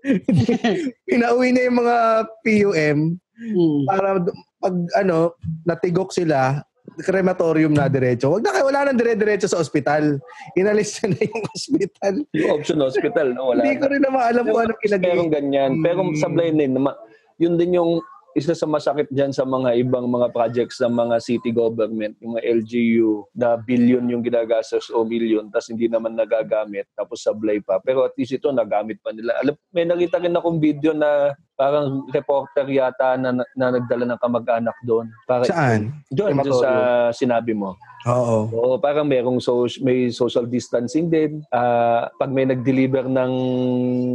S2: Pinauwi na yung mga PUM
S3: Mm.
S2: para pag ano, natigok sila, crematorium na diretso. Wag na kayo, wala nang dire-diretso sa ospital. Inalis na yung ospital.
S1: Yung option hospital, no? Wala
S2: Hindi ko
S1: na.
S2: rin naman alam kung ano
S1: Merong
S2: pinag
S1: ganyan. Pero
S2: Mm.
S1: sa blind din, nama- yun din yung isa sa masakit dyan sa mga ibang mga projects ng mga city government, yung mga LGU, na billion yung ginagastos o million, tapos hindi naman nagagamit, tapos sablay pa. Pero at least ito, nagamit pa nila. Alam, may nakita rin akong video na parang reporter yata na, na, na nagdala ng kamag-anak doon. Para,
S2: Saan?
S1: Doon, doon sa sinabi mo.
S2: Oo.
S1: Oo, parang merong so, may social distancing din. Ah, pag may nag-deliver ng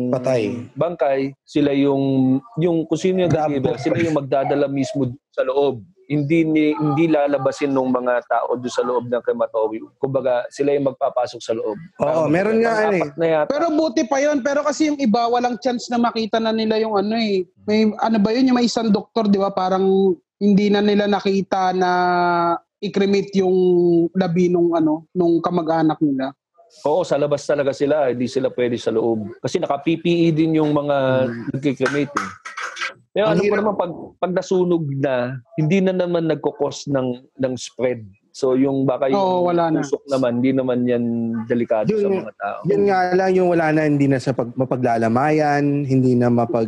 S2: Patay.
S1: bangkay, sila yung yung kung sino yung deliver, sila yung magdadala mismo sa loob. Hindi ni hindi lalabasin ng mga tao doon sa loob ng crematorium. Kumbaga, sila yung magpapasok sa loob.
S2: Oo, meron nga ano eh.
S3: Pero buti pa yon Pero kasi yung iba, walang chance na makita na nila yung ano eh. May, ano ba yun, yung may isang doktor, di ba? Parang hindi na nila nakita na i-cremate yung labi nung ano, nung kamag-anak nila.
S1: Oo, sa labas talaga sila. Hindi sila pwede sa loob. Kasi naka-PPE din yung mga nagkikremate eh. Pero ano pa
S2: hirap-
S1: naman, pag, pag nasunog na, hindi na naman nagkukos ng, ng spread. So yung baka yung
S3: Oo, wala na.
S1: tusok naman, hindi naman yan delikado
S2: Yun
S1: sa mga tao.
S2: Yun nga lang yung wala na, hindi na sa pag, mapaglalamayan, hindi na mapag...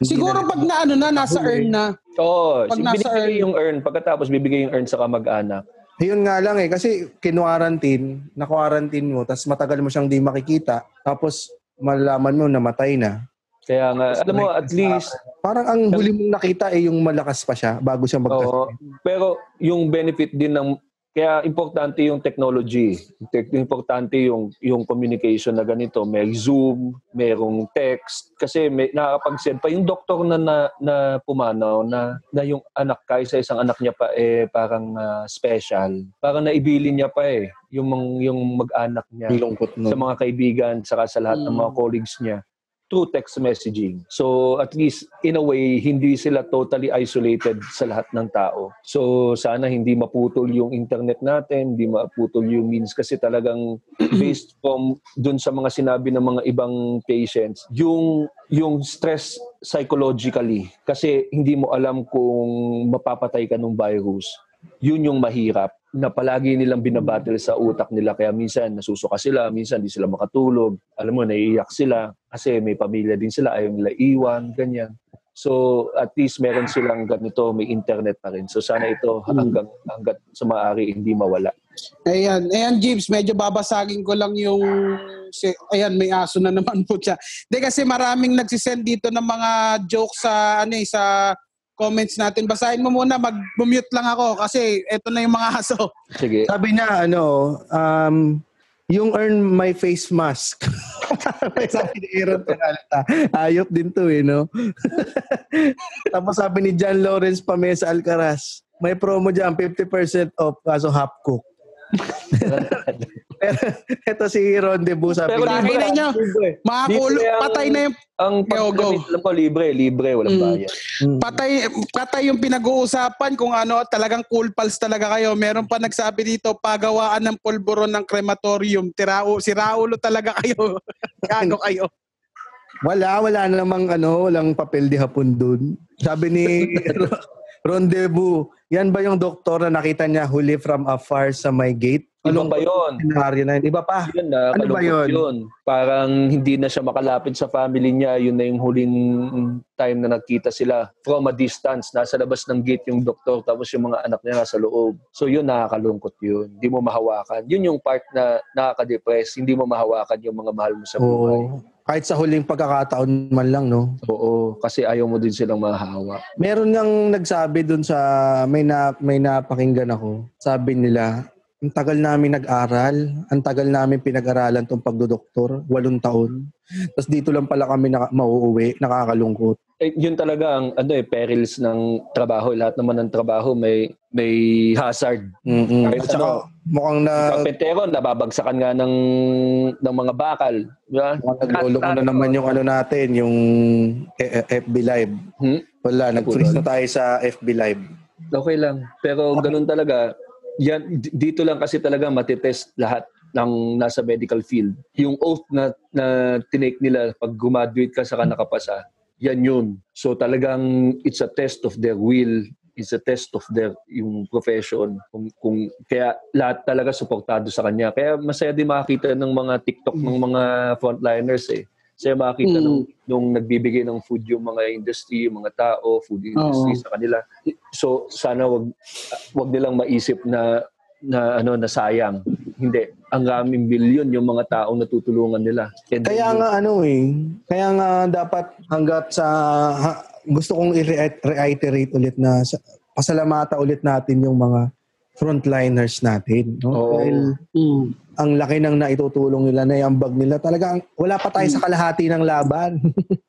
S2: hindi
S3: Siguro
S2: na-
S3: pag na ano na, nasa earn na.
S1: Oo,
S3: Pag
S1: si-
S3: nasa earn-
S1: yung earn. Pagkatapos bibigay yung earn sa kamag-anak.
S2: Yun nga lang eh, kasi kinwarantin, na-quarantine mo, tapos matagal mo siyang di makikita, tapos malalaman mo namatay na.
S1: Kaya nga, alam mo, at least,
S2: Parang ang huli mong nakita eh yung malakas pa siya bago siya magkas.
S1: Oo. Pero yung benefit din ng kaya importante yung technology. Te- Importante yung yung communication na ganito. May Zoom, merong text kasi may nakakapag-send pa yung doktor na na, na pumanaw na na yung anak kay sa isang anak niya pa eh parang ah, special. Parang naibilin niya pa eh yung mga- yung mag-anak niya
S2: lungkot
S1: sa mga kaibigan saka sa lahat ng
S3: Mm.
S1: mga colleagues niya. Through text messaging. So at least in a way, hindi sila totally isolated sa lahat ng tao. So sana hindi maputol yung internet natin, hindi maputol yung means kasi talagang based from dun sa mga sinabi ng mga ibang patients, yung yung stress psychologically kasi hindi mo alam kung mapapatay ka ng virus. Yun yung mahirap na palagi nilang binabattle sa utak nila. Kaya minsan nasusuka sila, minsan di sila makatulog. Alam mo, naiiyak sila kasi may pamilya din sila, ayaw nila iwan, ganyan. So at least meron silang ganito, may internet pa rin. So sana ito hanggang, hanggat sa maaari hindi mawala.
S3: Ayan, ayan James, medyo babasagin ko lang yung si, ayan may aso na naman po siya. Hindi kasi maraming nagsisend dito ng mga jokes sa ano eh, sa comments natin. Basahin mo muna, mag-mute lang ako kasi eto na yung mga aso.
S1: Sige.
S2: Sabi niya, ano, um, yung earn my face mask. sabi ni Aaron Peralta. Ayop din to eh, no? Tapos sabi ni John Lawrence Pamesa Alcaraz, may promo dyan, 50% off kaso half cook. Pero ito si Rendezvous sabi
S1: Pero
S2: niya,
S3: libre
S1: libre,
S3: nyo.
S1: libre.
S3: Mga
S1: Libre
S3: kulo,
S1: ang-
S3: patay na yung
S1: Ang alam ko, libre, libre, walang
S3: Mm.
S1: bayad.
S2: Mm.
S3: patay patay yung pinag-uusapan kung ano talagang cool pals talaga kayo. Meron pa nagsabi dito pagawaan ng pulburon ng crematorium. Tirao si Raulo talaga kayo. Gago kayo.
S2: Wala, wala namang ano, walang papel di hapon dun. Sabi ni Rendezvous, yan ba yung doktor na nakita niya huli from afar sa my gate?
S1: Iba pa yun.
S2: Senaryo na yun. Iba pa.
S1: Yun na,
S2: Ano ba yun?
S1: yun? Parang hindi na siya makalapit sa family niya. Yun na yung huling time na nagkita sila from a distance. Nasa labas ng gate yung doktor tapos yung mga anak niya nasa loob. So yun, nakakalungkot yun. Hindi mo mahawakan. Yun yung part na nakaka-depress. Hindi mo mahawakan yung mga mahal mo sa buhay.
S2: Oo. Kahit sa huling pagkakataon man lang, no?
S1: Oo. Kasi ayaw mo din silang mahawa.
S2: Meron nang nagsabi dun sa, may, na, may napakinggan ako. Sabi nila, ang tagal namin nag-aral, ang tagal namin pinag-aralan tong pagdodoktor, walong taon. Tapos dito lang pala kami naka, mauuwi, nakakalungkot.
S1: Eh, yun talaga ang ano eh, perils ng trabaho. Lahat naman ng trabaho may may hazard.
S2: Mm-mm.
S1: Kahit
S2: At saka,
S1: ano,
S2: mukhang na,
S1: Kapentero, nababagsakan nga ng, ng mga bakal. Ba?
S2: mukhang naglolo ko na naman yung ano natin, yung eh, eh, FB Live.
S1: Hmm?
S2: Wala, nag-freeze na tayo sa FB Live.
S1: Okay lang. Pero ganun talaga, yan, dito lang kasi talaga matitest lahat ng nasa medical field. Yung oath na, na tinake nila pag graduate ka sa nakapasa, yan yun. So talagang it's a test of their will, it's a test of their yung profession. Kung, kung, kaya lahat talaga suportado sa kanya. Kaya masaya din makakita ng mga TikTok ng mga frontliners eh. Masaya makakita
S3: Mm.
S1: nung, nung nagbibigay ng food yung mga industry, yung mga tao, food industry
S3: Oo.
S1: sa kanila. So sana wag wag nilang maisip na na ano na sayang. Hindi. Ang raming bilyon yung mga taong natutulungan nila. And
S2: Kaya
S1: yung-
S2: nga ano eh, kaya nga dapat hanggat sa ha- gusto kong i-reiterate ulit na sa, pasalamata ulit natin yung mga frontliners natin. No?
S1: Oo.
S2: Dahil
S3: Mm.
S2: Ang laki ng naitutulong nila, naiambag nila. Talagang wala pa tayo sa kalahati ng laban.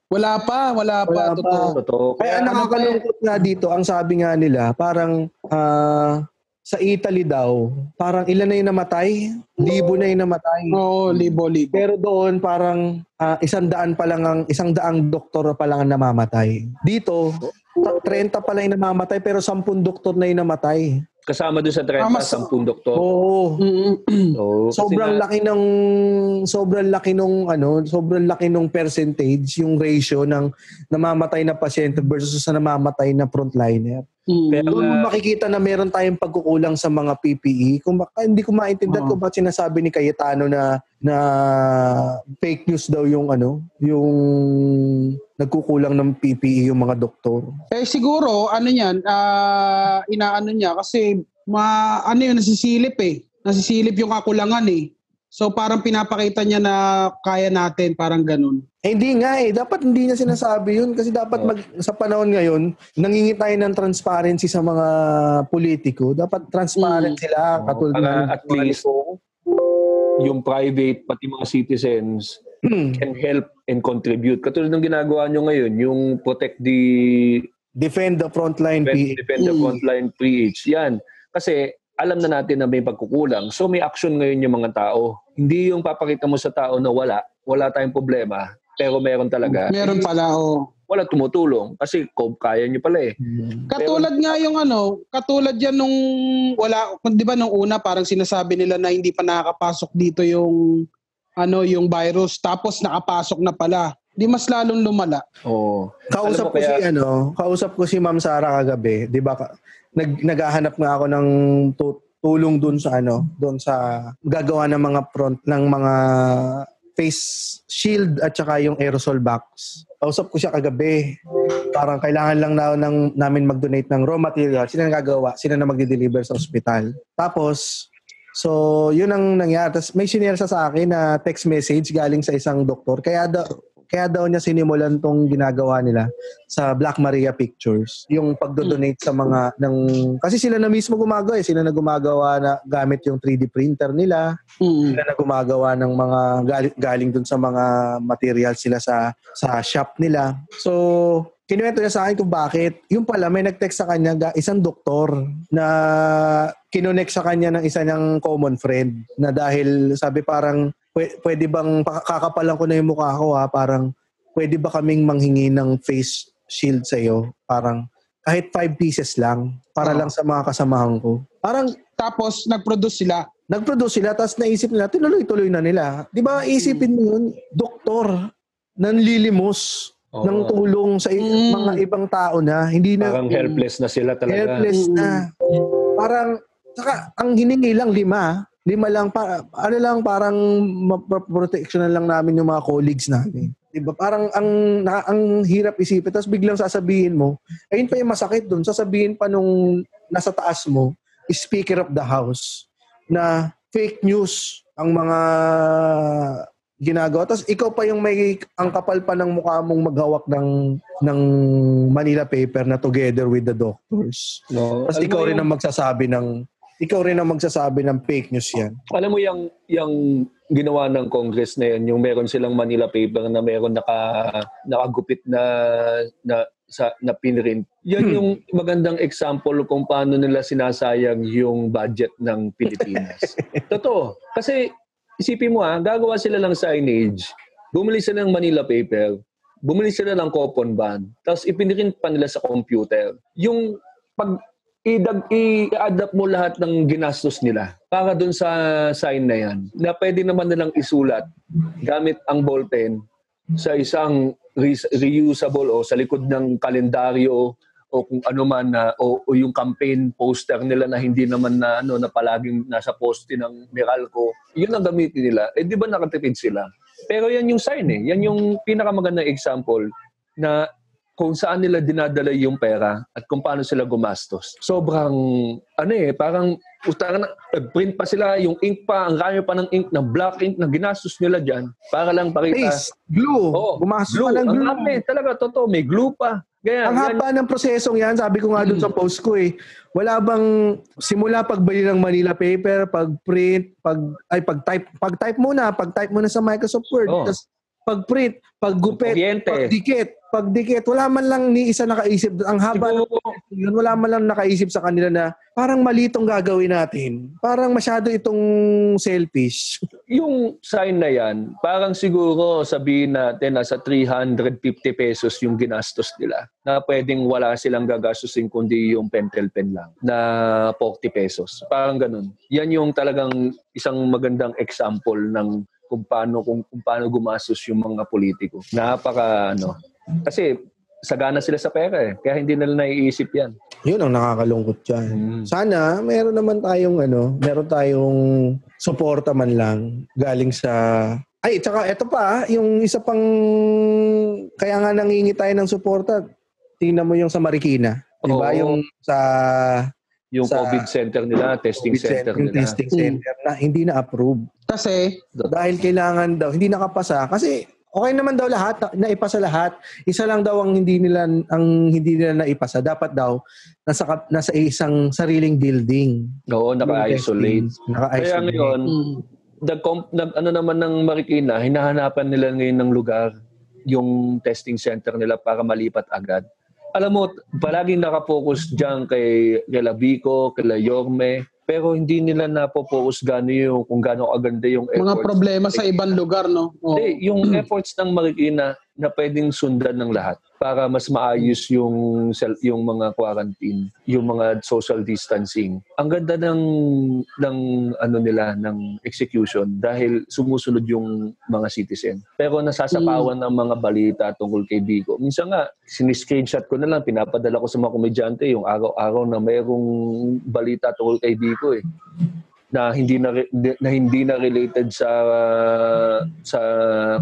S3: Wala pa, wala pa.
S2: Wala pa.
S3: totoo.
S1: Totoo.
S2: Kaya
S1: Kaya
S2: nakakalungkot nga dito, ang sabi nga nila, parang ah, sa Italy daw, parang ilan na yung namatay? Libo na yung namatay.
S3: Oo, libo-libo.
S2: Pero doon parang ah, isang daan pa lang ang isang daang doktor pa lang ang namamatay. Dito, ta- 30 pa lang yung namamatay pero 10 doktor na yung namatay.
S1: Kasama doon sa 30,
S3: Ah, mas-
S1: 10 doktor.
S2: Oo.
S1: Oo, kasi
S2: Sobrang
S1: nga-
S2: laki ng sobrang laki nung ano, sobrang laki nung percentage, yung ratio ng namamatay na pasyente versus sa namamatay na frontliner.
S3: Mm.
S1: Kaya
S2: Doon mo makikita na meron tayong pagkukulang sa mga PPE. Kung baka, hindi ko maintindihan
S3: Oo.
S2: kung bakit sinasabi ni Cayetano na na fake news daw yung ano, yung nagkukulang ng PPE yung mga doktor.
S3: Eh siguro, ano yan, ah, inaano niya kasi ma, ano yun, nasisilip eh. Nasisilip yung kakulangan eh. So parang pinapakita niya na kaya natin, parang ganun.
S2: Eh, hindi nga eh. Dapat hindi niya sinasabi yun kasi dapat mag, sa panahon ngayon, nangingi tayo ng transparency sa mga politiko. Dapat transparent
S3: Mm.
S2: sila. Katulad ng
S1: at least yung private, pati mga citizens can help and contribute. Katulad ng ginagawa nyo ngayon, yung protect the
S2: defend the frontline
S1: defend,
S2: PE.
S1: defend the frontline PH. Yan. Kasi alam na natin na may pagkukulang. So may action ngayon yung mga tao. Hindi yung papakita mo sa tao na wala, wala tayong problema. pero meron talaga.
S3: Meron pala, oh.
S1: Wala tumutulong kasi kung kaya nyo pala eh.
S3: Katulad nga yung ano, katulad yan nung wala, di ba nung una parang sinasabi nila na hindi pa nakakapasok dito yung ano yung virus tapos nakapasok na pala. Di mas lalong lumala.
S1: Oo.
S2: Kausap
S1: Alam mo
S2: ko si
S1: kaya-
S2: ano, kausap ko si Ma'am Sara kagabi, 'di ba? Nag naghahanap nga ako ng tu- tulong doon sa ano, doon sa gagawa ng mga front ng mga face shield at saka yung aerosol box. Kausap ko siya kagabi. Parang kailangan lang na, ng, namin mag-donate ng raw material. Sila na gagawa, sila na magde-deliver sa ospital. Tapos, so yun ang nangyari. Tapos may sinare siya sa akin na text message galing sa isang doktor. Kaya daw, kaya daw niya sinimulan tong ginagawa nila sa Black Maria Pictures. Yung pagdodonate sa mga ng kasi sila na mismo gumagawa eh. Sila na gumagawa na gamit yung 3D printer nila.
S3: Mm.
S2: Sila na gumagawa ng mga galing, galing dun sa mga materials sila sa sa shop nila. So, kinuwento niya sa akin kung bakit. Yung pala, may nag-text sa kanya, isang doktor na kinonek sa kanya ng isa niyang common friend na dahil sabi parang "Pwe- pwede bang pa- kakapalan ko na yung mukha ko ha parang pwede ba kaming manghingi ng face shield sa iyo parang kahit five pieces lang para
S3: Oo.
S2: lang sa mga kasamahan ko parang
S3: Tapos nag-produce sila.
S2: nag-produce sila tapos naisip nila tinuloy-tuloy na nila di ba isipin mo yun doktor nanlilimos
S1: Oo.
S2: ng tulong sa i-
S3: Mm.
S2: mga ibang tao na hindi na
S1: Parang helpless na sila talaga.
S2: helpless na parang saka ang hiningi lang lima lima lang pa ano lang parang protection lang namin yung mga colleagues namin Diba? Parang ang na, ang hirap isipin tapos biglang sasabihin mo, ayun pa yung masakit doon, sasabihin pa nung nasa taas mo, speaker of the house na fake news ang mga ginagawa. Tapos ikaw pa yung may ang kapal pa ng mukha mong maghawak ng ng Manila paper na together with the doctors.
S1: No?
S2: Tapos ikaw rin
S1: yung-
S2: ang magsasabi ng ikaw rin ang magsasabi ng fake news yan.
S1: Alam mo yung, yung ginawa ng Congress na yun, yung meron silang Manila paper na meron naka, nakagupit na, na sa na pinrint. Yan
S2: Hmm.
S1: yung magandang example kung paano nila sinasayang yung budget ng Pilipinas. Totoo. Kasi isipin mo ha, gagawa sila ng signage, bumili sila ng Manila paper, bumili sila ng coupon band, tapos ipinrint pa nila sa computer. Yung pag idag i-adapt mo lahat ng ginastos nila para dun sa sign na yan na pwede naman nilang isulat gamit ang ballpen sa isang re- reusable o sa likod ng kalendaryo o kung ano man na o, o yung campaign poster nila na hindi naman na ano na palaging nasa poste ng Meralco yun ang gamitin nila. Eh di ba nakatipid sila? Pero yan yung sign eh. Yan yung pinakamagandang example na kung saan nila dinadala yung pera at kung paano sila gumastos. Sobrang, ano eh, parang, utang na, print pa sila, yung ink pa, ang rami pa ng ink, ng black ink na ginastos nila dyan para lang pakita.
S2: Face, glue,
S1: Oo,
S2: gumastos
S1: glue,
S2: pa ng
S1: ang
S2: glue.
S1: rami, talaga, totoo, may glue pa. Kaya,
S2: Ang haba ng prosesong yan, sabi ko nga doon sa post ko eh. Wala bang simula pagbili ng Manila paper, pag-print, pag ay pag-type, pag-type muna, pag-type muna sa Microsoft Word,
S1: Oo.
S2: tapos pag-print, pag-gupit,
S1: Kuryente.
S2: pag-dikit, pagdikit, wala man lang ni isa nakaisip. Ang haba ng
S1: siguro,
S2: yun, wala man lang nakaisip sa kanila na parang mali itong gagawin natin. Parang masyado itong selfish.
S1: yung sign na yan, parang siguro sabihin natin nasa 350 pesos yung ginastos nila na pwedeng wala silang gagastusin kundi yung pentel pen lang na 40 pesos. Parang ganun. Yan yung talagang isang magandang example ng kung paano kung, kung paano gumastos yung mga politiko. Napaka ano. Kasi sagana sila sa pera eh. Kaya hindi nila naiisip yan.
S2: Yun ang nakakalungkot dyan. Sana meron naman tayong ano, meron tayong suporta man lang galing sa ay, tsaka eto pa, yung isa pang kaya nga nangingi tayo ng suporta. Tingnan mo yung sa Marikina. Di ba?
S1: Oo.
S2: Yung sa
S1: Yung
S2: Sa-
S1: COVID center nila, testing
S2: COVID
S1: center,
S2: yung
S1: nila.
S2: testing center na hindi na approve.
S3: Kasi,
S2: Dahil kailangan daw, hindi nakapasa. Kasi okay naman daw lahat, na- naipasa lahat. Isa lang daw ang hindi nila ang hindi nila naipasa. Dapat daw nasa nasa isang sariling building.
S1: Oo, naka-isolate.
S2: Naka-isolate.
S1: Kaya ngayon,
S3: mm,
S1: nag, nag ano naman ng Marikina, hinahanapan nila ngayon ng lugar yung testing center nila para malipat agad. Alam mo, palaging nakapokus dyan kay, kay Labico, kay Yorme, pero hindi nila napopokus gano yung kung gaano kaganda yung efforts.
S3: Mga problema sa ibang lugar, no? Oo.
S1: Hindi, yung efforts ng Marikina na pwedeng sundan ng lahat para mas maayos yung yung mga quarantine, yung mga social distancing. Ang ganda ng ng ano nila ng execution dahil sumusunod yung mga citizen. Pero nasasapawan ng mga balita tungkol kay Bico. Minsan nga, siniscreenshot ko na lang, pinapadala ko sa mga komedyante yung araw-araw na mayroong balita tungkol kay Bico eh na hindi na na hindi na related sa sa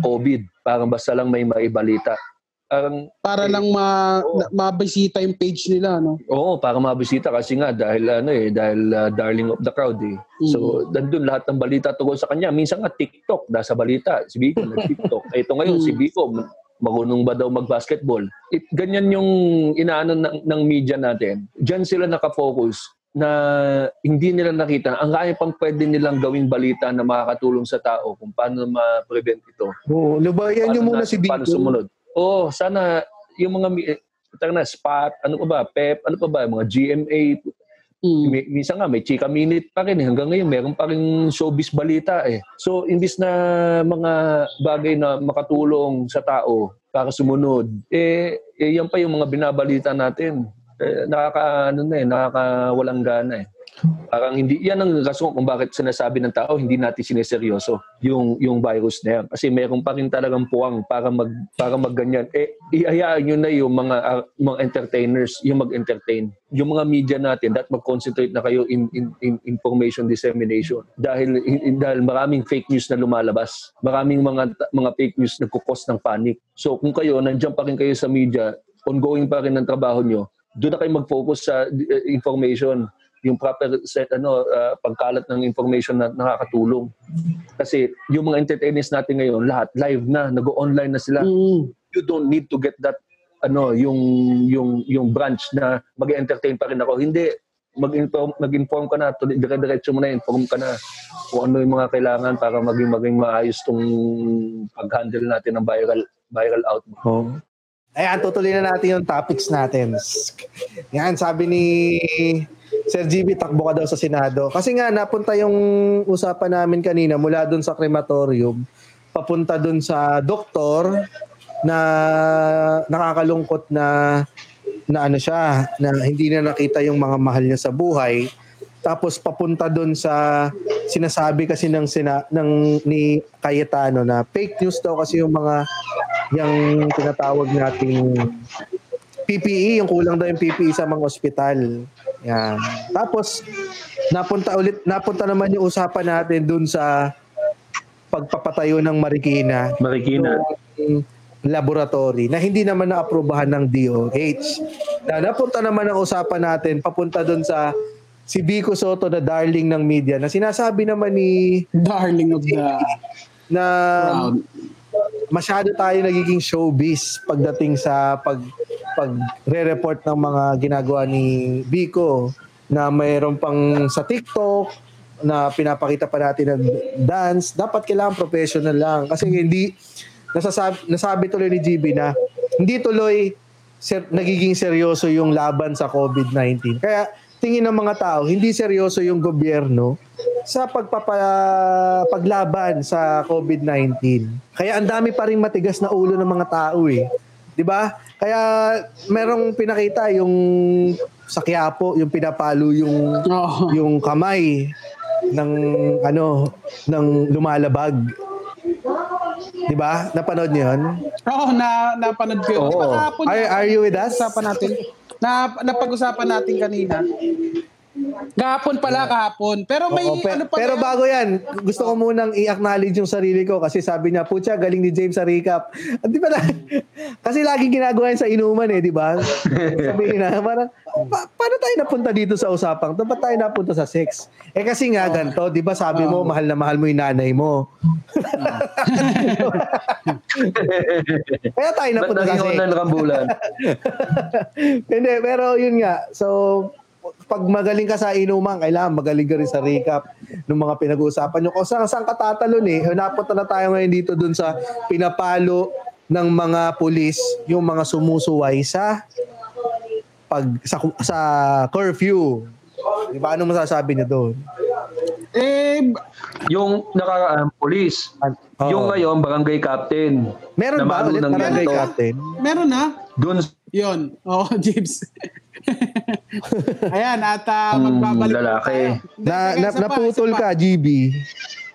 S1: COVID. Parang basta lang may maibalita. Parang
S3: Para lang ma, na- mabisita yung page nila, no?
S1: Oo, para mabisita kasi nga dahil ano eh, dahil uh, darling of the crowd eh. So, nandun lahat ng balita tungkol sa kanya. Minsan nga TikTok, nasa balita. Si Biko nag-TikTok. Eh, Ito ngayon, si Biko, marunong ba daw mag-basketball? It, ganyan yung inaano ng, ng media natin. Diyan sila nakafocus na hindi nila nakita ang kaya pang pwede nilang gawing balita na makakatulong sa tao kung paano ma-prevent ito.
S2: Oo, lubayan niyo
S1: Paano
S2: muna
S1: na-
S2: si Biko.
S1: Paano sumunod? Oo, sana yung mga mi- eh, tara na, spot, ano pa ba, pep, ano pa ba, mga GMA,
S3: Mm.
S1: may, minsan nga may chika minute pa rin hanggang ngayon meron pa rin showbiz balita eh. So imbis na mga bagay na makatulong sa tao para sumunod, eh, eh yan pa yung mga binabalita natin. Eh, nakaka ano na eh, nakakawalang gana eh. Parang hindi yan ang rason kung bakit sinasabi ng tao hindi natin sineseryoso yung yung virus na yan. Kasi meron pa rin talagang puwang para mag para magganyan. Eh ihayaan niyo na yung mga ah, mga entertainers yung mag-entertain. Yung mga media natin that mag-concentrate na kayo in, in, in information dissemination. Dahil in- dahil maraming fake news na lumalabas. Maraming mga mga fake news na nagkukos ng panic. So kung kayo nandiyan pa rin kayo sa media ongoing pa rin ang trabaho nyo doon na kayo mag-focus sa uh, information yung proper set ano uh, pagkalat ng information na nakakatulong kasi yung mga entertainers natin ngayon lahat live na nag-online na sila
S3: Mm.
S1: you don't need to get that ano yung yung yung branch na mag-entertain pa rin ako hindi mag-inform mag-inform ka na to dire-diretso mo na inform ka na kung ano yung mga kailangan para maging maging maayos tong pag-handle natin ng viral viral outbreak.
S2: Oo. Ayan, tutuloy na natin yung topics natin. Yan, sabi ni Sir GB, takbo ka daw sa Senado. Kasi nga, napunta yung usapan namin kanina mula dun sa crematorium, papunta dun sa doktor na nakakalungkot na na ano siya, na hindi na nakita yung mga mahal niya sa buhay. Tapos papunta dun sa sinasabi kasi ng sina, ng ni Cayetano na fake news daw kasi yung mga yung tinatawag nating PPE, yung kulang daw yung PPE sa mga ospital. Yan. Tapos napunta ulit napunta naman yung usapan natin dun sa pagpapatayo ng Marikina
S1: Marikina.
S2: laboratory na hindi naman naaprubahan ng DOH. Na napunta naman ang usapan natin papunta doon sa si Vico Soto na darling ng media na sinasabi naman ni
S3: Darling of the
S2: na
S3: crowd.
S2: Masyado tayo nagiging showbiz pagdating sa pag pag re-report ng mga ginagawa ni Vico na mayroon pang sa TikTok na pinapakita pa natin ng dance, dapat kailangan professional lang kasi hindi nasasabi, nasabi tuloy ni GB na hindi tuloy ser, nagiging seryoso yung laban sa COVID-19. Kaya tingin ng mga tao, hindi seryoso yung gobyerno sa pagpapa, paglaban sa COVID-19. Kaya ang dami pa rin matigas na ulo ng mga tao eh. 'Di ba? Kaya merong pinakita yung sa Quiapo, yung pinapalo yung
S3: Oo.
S2: yung kamay ng ano ng lumalabag. 'Di ba? Napanood niyo 'yon?
S3: Oo, na napanood ko yun. Di ba
S1: Oo.
S3: kahapon
S2: Are, are you with us?
S3: Usapan natin. Na napag-usapan natin kanina. Kahapon pala, kahapon. Pero may
S2: Oo, pe-
S3: ano pa
S2: pero
S3: yan?
S2: bago yan, gusto ko munang i-acknowledge yung sarili ko kasi sabi niya, putya, galing ni James sa recap. Ah, Di ba na? kasi lagi ginagawa yan sa inuman eh, di ba? Sabihin na, parang, pa- paano tayo napunta dito sa usapang? to? Ba't tayo napunta sa sex? Eh kasi nga ganito, di ba sabi mo, mahal na mahal mo yung nanay mo. Kaya tayo
S1: Ba't
S2: napunta sa
S1: naging
S2: sex.
S1: rambulan?
S2: Hindi, pero yun nga. So, pag magaling ka sa inuman, kailangan magaling ka rin sa recap ng mga pinag-uusapan nyo. Kung saan, saan ka tatalon eh. Napunta na tayo ngayon dito dun sa pinapalo ng mga pulis, yung mga sumusuway sa pag sa, sa curfew. Di ba? Ano masasabi niyo doon?
S3: Eh,
S1: Yung nakaraan, police.
S2: An- oo.
S1: Yung ngayon, barangay captain.
S2: Meron ba ulit
S1: ng
S2: barangay
S1: ganito.
S2: captain?
S3: meron na.
S1: Doon
S3: Yun. Oo, oh, Jibs. Ayan, at uh, magbabalik po
S1: lalaki.
S3: tayo.
S2: Na, na,
S3: pa,
S2: naputol
S3: pa.
S2: ka, GB.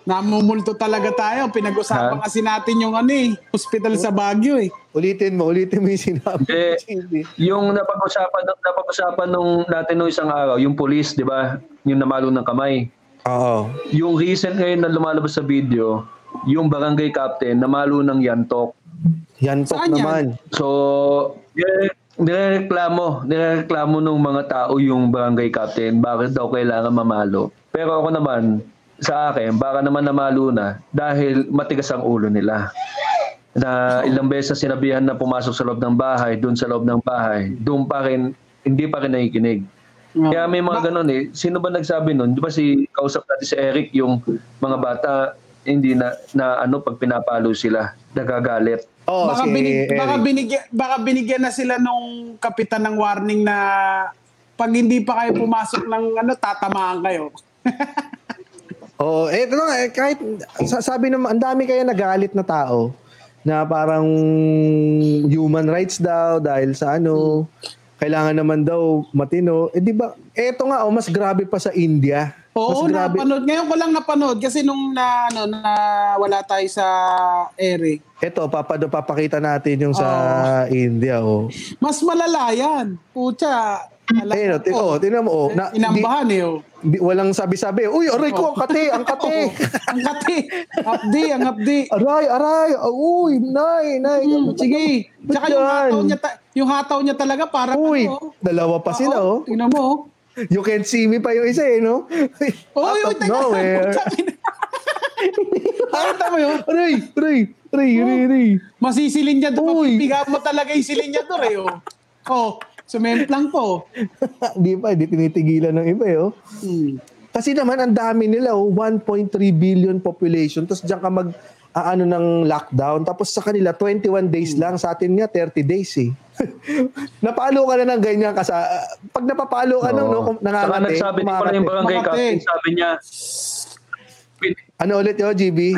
S3: Namumulto talaga tayo. Pinag-usapan
S1: Ha?
S3: kasi natin yung ano eh, hospital sa Baguio eh.
S2: Ulitin mo, ulitin mo yung sinabi.
S1: Eh,
S2: GB.
S1: yung napag-usapan, napag-usapan nung natin nung isang araw, yung police, di ba? Yung namalo ng kamay.
S2: Oo.
S1: Yung recent ngayon na lumalabas sa video, yung barangay captain, namalo ng yantok.
S2: Yan tok
S3: Saan yan?
S2: naman.
S1: So, nire- nireklamo, nireklamo ng mga tao yung barangay captain, bakit daw kailangan mamalo. Pero ako naman, sa akin, baka naman namalo na dahil matigas ang ulo nila. Na ilang beses sinabihan na pumasok sa loob ng bahay, doon sa loob ng bahay, doon pa rin, hindi pa rin nakikinig.
S3: Oo.
S1: Kaya may mga ganun eh. Sino ba nagsabi nun? Di ba si kausap natin si Eric, yung mga bata hindi na, na ano pag pinapalo sila, nagagalit.
S2: Oo,
S3: baka,
S2: si
S3: binig,
S2: Eric.
S3: baka, binigyan, baka binigyan na sila nung kapitan ng warning na pag hindi pa kayo pumasok ng ano, tatamaan kayo.
S2: Oo, eh, nga, eh, kahit, sa- sabi naman, ang dami kaya nagalit na tao na parang human rights daw dahil sa ano, kailangan naman daw matino. Eh di ba, eto nga, oh, mas grabe pa sa India.
S3: Oo,
S2: mas grabe.
S3: napanood. Ngayon ko lang napanood kasi nung na, ano, na wala tayo sa ere.
S2: Ito, papado, papakita natin yung sa India. Oh.
S3: Mas malala yan. Pucha.
S2: Ayun, oh, tin- oh, tingnan mo. Oh, na, di,
S3: Inambahan eh. Oh.
S2: di- walang sabi-sabi. Uy, aray ko, ang kate, ang kate.
S3: ang kati. Abdi, ang abdi.
S2: aray, aray. Uy, nay, nay.
S3: Hmm, sige. Tsaka yung hataw niya, ta- yung hataw niya talaga parang
S2: Uy,
S3: ano.
S2: dalawa pa sila, oh.
S3: Tingnan mo. oh.
S2: You can see me pa yung isa, eh, no?
S3: Oh,
S2: Out
S3: yun,
S2: of nowhere.
S3: Nakita mo yun?
S2: Aray, aray, aray, aray, aray.
S3: Masisilin niya doon.
S2: Uy.
S3: Mapipiga mo talaga yung silin niya doon eh. Oh, oh sumemplang po.
S2: Di pa, di tinitigilan ng iba, eh, oh.
S3: Hmm.
S2: Kasi naman, ang dami nila, oh, 1.3 billion population. Tapos diyan ka mag, ah, ano ng lockdown. Tapos sa kanila, 21 days lang. Sa atin nga, 30 days, eh. napalo ka na ng ganyan. Kasi, ah, pag napapalo ka ng, no, kung
S1: Saka nagsabi din pala yung barangay captain, sabi niya,
S2: Ano ulit yun, GB?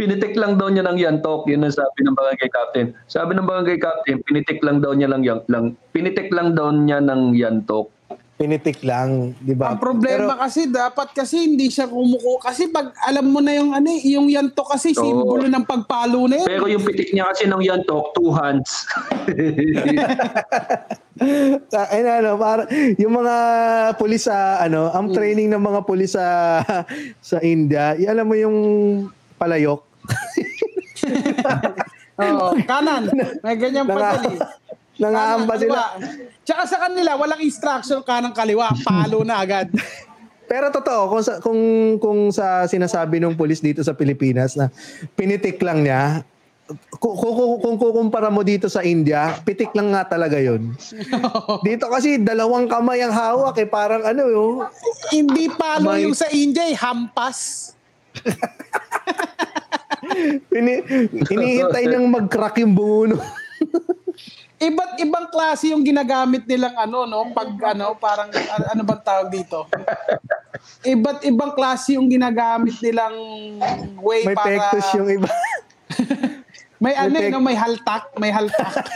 S1: pinitik lang daw niya ng yantok, yun ang sabi ng barangay captain. Sabi ng barangay captain, pinitik lang daw niya lang, yan, lang pinitik lang daw niya ng yantok.
S2: Pinitik lang, di ba?
S3: Ang problema kasi dapat kasi hindi siya kumuko kasi pag alam mo na yung ano eh, yung yanto kasi
S1: Oo.
S3: simbolo ng pagpalo na yun.
S1: Pero yung pitik niya kasi ng yantok, two hands.
S2: Ay ano, para, yung mga pulis sa, ano, ang training ng mga pulis sa, sa India, alam mo yung palayok?
S3: Oo, kanan. May ganyan pa.
S2: Nangaamba sila.
S3: Tsaka sa kanila, walang instruction kanang kaliwa. Palo na agad.
S2: Pero totoo, kung sa, kung, kung sa sinasabi ng pulis dito sa Pilipinas na pinitik lang niya, kung, kung, kung, kukumpara mo dito sa India, pitik lang nga talaga yon. dito kasi dalawang kamay ang hawak eh, parang ano yung
S3: Hindi palo
S2: May-
S3: yung sa India eh, hampas.
S2: Ini, hinihintay niyang mag-crack yung bungo.
S3: Iba't ibang klase yung ginagamit nilang ano, no? Pag ano, parang ano, ano bang tawag dito? Iba't ibang klase yung ginagamit nilang way
S2: May
S3: para...
S2: pectus yung iba.
S3: May ano,
S2: may
S3: eh,
S2: pec-
S3: no? may haltak. May haltak.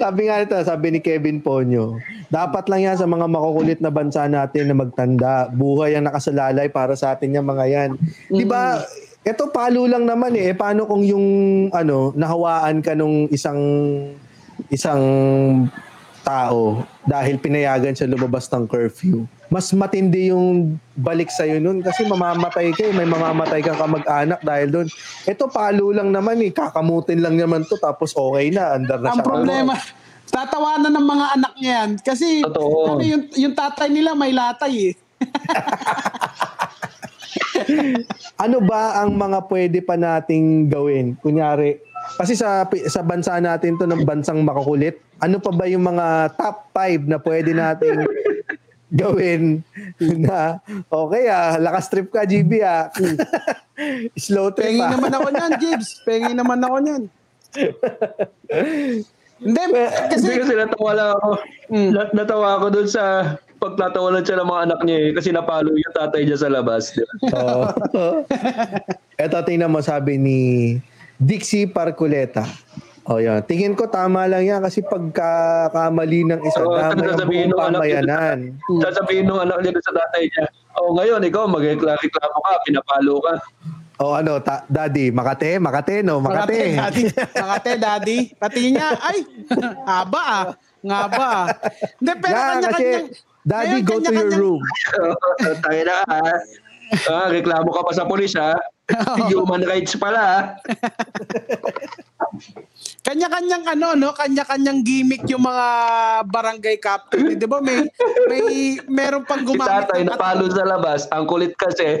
S2: sabi nga ito, sabi ni Kevin Ponyo, dapat lang yan sa mga makukulit na bansa natin na magtanda. Buhay ang nakasalalay para sa atin yung mga yan. Di ba? Ito palo lang naman eh. Eh, Paano kung yung ano, nahawaan ka nung isang isang tao dahil pinayagan siya lumabas ng curfew. Mas matindi yung balik sa'yo nun kasi mamamatay ka eh. May mamamatay kang kamag-anak dahil doon. Ito palo lang naman eh. Kakamutin lang naman to tapos okay na. Andar na
S3: Ang
S2: siya.
S3: problema, tatawanan ng mga anak niya yan. Kasi
S1: Totoo.
S3: ano, yung, yung tatay nila may latay eh.
S2: ano ba ang mga pwede pa nating gawin? Kunyari, kasi sa sa bansa natin to ng bansang makukulit, ano pa ba yung mga top 5 na pwede nating gawin na okay ah, lakas trip ka GB ah. Slow trip
S3: Pengi
S2: ah.
S3: naman ako niyan, Jibs. Pengi naman ako niyan. Hindi,
S1: Kasi,
S3: kasi,
S1: kasi natawa lang ako.
S3: Mm.
S1: Nat- natawa ako dun sa pagtatawanan siya ng mga anak niya eh, kasi napalo yung tatay niya sa labas.
S2: Oo. Eto, tingnan mo, sabi ni Dixie Parculeta. O yan. Tingin ko tama lang yan kasi pagkakamali ng isa, damay ang
S1: sasabihin
S2: buong pamayanan.
S1: Sasabihin ng anak niya sa tatay niya, oh ngayon ikaw magreklamo ka, pinapalo ka.
S2: O ano, ta- daddy, Makate, Makate, no?
S3: Makate,
S2: Makate.
S3: daddy. Makate, daddy. Patingin niya, ay, haba ah. Nga ba ah. Hindi, pero
S2: Nga, kasi. Daddy,
S3: Ngayon,
S2: go to your room.
S1: Tayo na ha. Ah, reklamo ka pa sa pulis ha. Human rights pala ha.
S3: Kanya-kanyang ano, no? Kanya-kanyang gimmick yung mga barangay captain. Di ba may, may, meron pang
S1: Si
S3: gumamit
S1: tatay
S3: ng
S1: napalo sa labas, ang kulit kasi.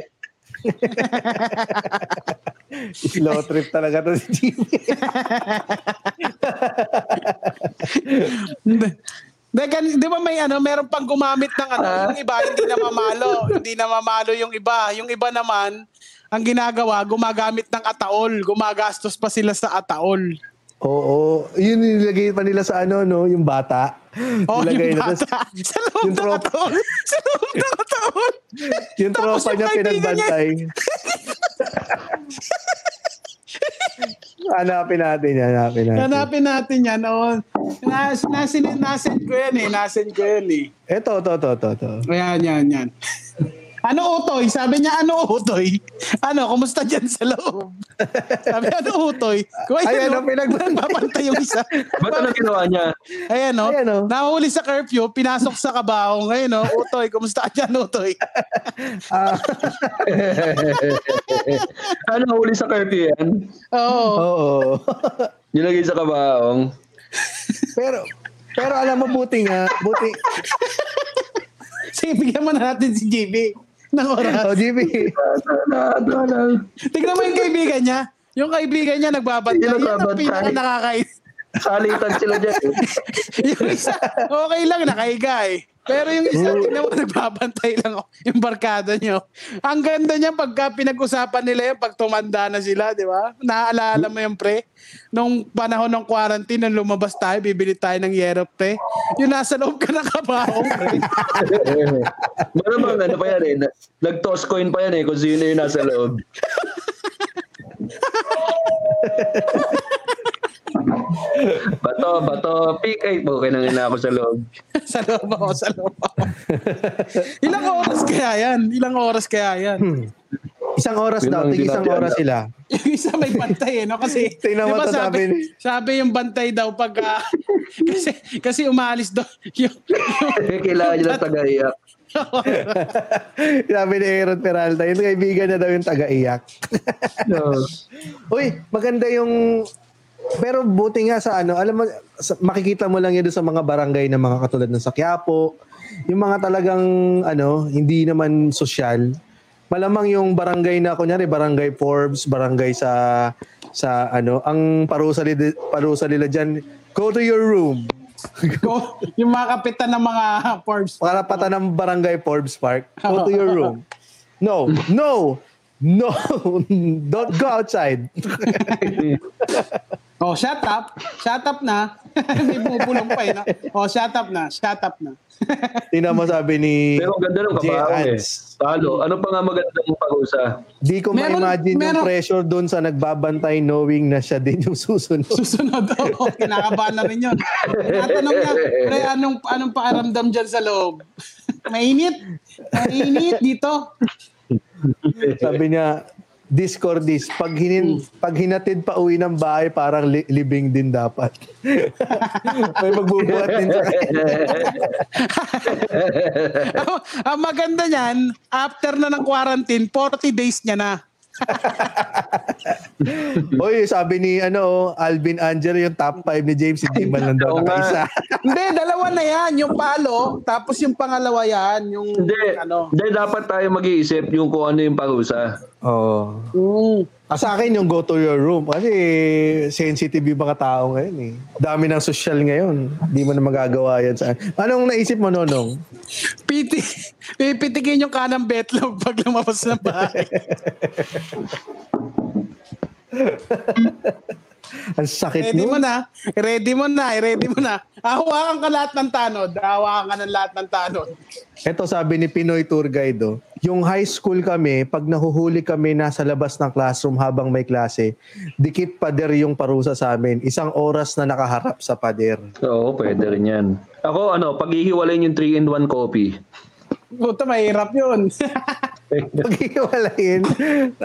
S2: Slow trip talaga to si Jimmy.
S3: Gan- di ba may ano, meron pang gumamit ng ano, yung iba hindi na mamalo. hindi na mamalo yung iba. Yung iba naman, ang ginagawa, gumagamit ng ataol. Gumagastos pa sila sa ataol.
S2: Oo. Yun nilagay pa nila sa ano, no? Yung bata.
S3: Oh,
S2: Nilagay
S3: yung
S2: na-
S3: bata. Sa loob
S2: yung
S3: ng
S2: tropa.
S3: ataol. Sa loob ng ataol.
S2: Yung tropa niya pinagbantay. hanapin natin yan, hanapin natin.
S3: Hanapin natin yan. Oh. Nas, nasin, nasend ko yan eh. Nasend ko yan eh.
S2: Ito, to, to, to, to.
S3: Ayan, yan, yan. Ano utoy? Sabi niya, ano utoy? Ano, kumusta dyan sa loob? Sabi, ano utoy? Kung
S2: Ay, ano,
S3: no,
S2: pinagbantay.
S3: Babantay yung isa.
S1: Ba't ano ginawa niya?
S3: Ayan, no?
S2: Ayan, oh.
S3: Nahuli sa curfew, pinasok sa kabaong. Ngayon, no? Utoy, kumusta dyan, utoy?
S2: Ah,
S1: ano huli sa curfew yan?
S3: Oo.
S2: oo.
S1: Nilagay sa kabaong.
S2: pero, pero alam mo, buti nga, buti.
S3: Sige, bigyan mo na natin si JB ng oras.
S2: Oh, Jimmy.
S3: Tignan mo yung kaibigan niya. Yung kaibigan niya nagbabantay. Yan ang pinaka nakakait.
S1: Salitan sila dyan. eh.
S3: yung isa, okay lang, nakahiga eh. Pero yung isa, tingnan mo, nagbabantay lang oh, yung barkada nyo. Ang ganda niya pagka pinag-usapan nila yan, pag tumanda na sila, di ba? Naaalala mo yung pre? Nung panahon ng quarantine, nung lumabas tayo, bibili tayo ng yero pre. Yung nasa loob ka ng kabaong pre.
S1: Malamang ano pa yan eh. na- Nag-toss coin pa yan eh kung sino yung nasa loob. bato, bato, pick. Ay, okay nang ina ako sa loob.
S3: sa loob ako, sa loob ako. Ilang oras kaya yan? Ilang oras kaya yan?
S2: Isang oras
S1: Yun
S2: daw, tig isang oras sila.
S3: yung isa may bantay eh, no? Kasi,
S2: Tingnan mo
S3: di ba
S2: to,
S3: sabi,
S2: sabi-
S3: sabi yung bantay daw pag, ah, kasi, kasi umalis daw, yung, yung,
S1: Kailangan niya ng tagaiyak.
S2: Sabi ni Aaron Peralta, yung kaibigan niya daw yung taga-iyak.
S1: No.
S2: Uy, maganda yung... Pero buti nga sa ano, alam mo, sa- makikita mo lang yun sa mga barangay na mga katulad ng sa Quiapo, yung mga talagang, ano, hindi naman sosyal. Malamang yung barangay na, kunyari, barangay Forbes, barangay sa, sa ano, ang parusa, nila, parusa nila dyan, go to your room.
S3: Go, yung mga kapitan ng mga Forbes.
S2: Karapatan ng barangay Forbes Park, go to your room. No, no, no, don't go outside.
S3: Oh, shut up. Shut up na. May bumubulong pa eh. No? Oh, shut up na. Shut up na.
S2: Tingnan mo sabi ni
S1: Pero ganda ng kabaong eh. Talo. Ano pa nga magandang parusa?
S2: Di ko
S3: Meron-
S2: ma-imagine yung
S3: meron-
S2: pressure doon sa nagbabantay knowing na siya din yung susunod.
S3: Susunod. Oh, kinakabahan na rin yun. Tinatanong niya, pre, anong, anong paaramdam dyan sa loob? Mainit. Mainit dito.
S2: Sabi niya, Discordis, pag, hinin, pag hinatid pa uwi ng bahay, parang li- libing din dapat. May magbubuhat din sa
S3: ang, ang maganda niyan, after na ng quarantine, 40 days niya na.
S2: Oy, sabi ni ano, Alvin Angel, yung top 5 ni James, hindi man lang daw nakaisa.
S3: Hindi, dalawa na yan. Yung palo, tapos yung pangalawa yan, yung
S1: Hindi.
S3: ano.
S1: Hindi, dapat tayo mag-iisip yung kung ano yung parusa.
S2: Oo.
S3: Mm.
S2: Ah, sa akin yung go to your room kasi sensitive yung mga tao ngayon eh. Dami ng social ngayon. Hindi mo na magagawa yan sa... Anong naisip mo, Nonong?
S3: Piti, pipitikin yung kanang betlog pag lumabas ng bahay.
S2: Ang sakit
S3: Ready mo
S2: nun.
S3: na. Ready mo na. Ready mo na. Hawakan ka lahat ng tanod. Hawakan ka ng lahat ng tanod.
S2: Ito sabi ni Pinoy Tour Guide, oh, yung high school kami, pag nahuhuli kami nasa labas ng classroom habang may klase, dikit pader yung parusa sa amin. Isang oras na nakaharap sa pader.
S1: Oo, pwede rin yan. Ako, ano, pag ihiwalayin yung 3-in-1 coffee,
S3: Puta, mahirap yun.
S2: Paghiwalayin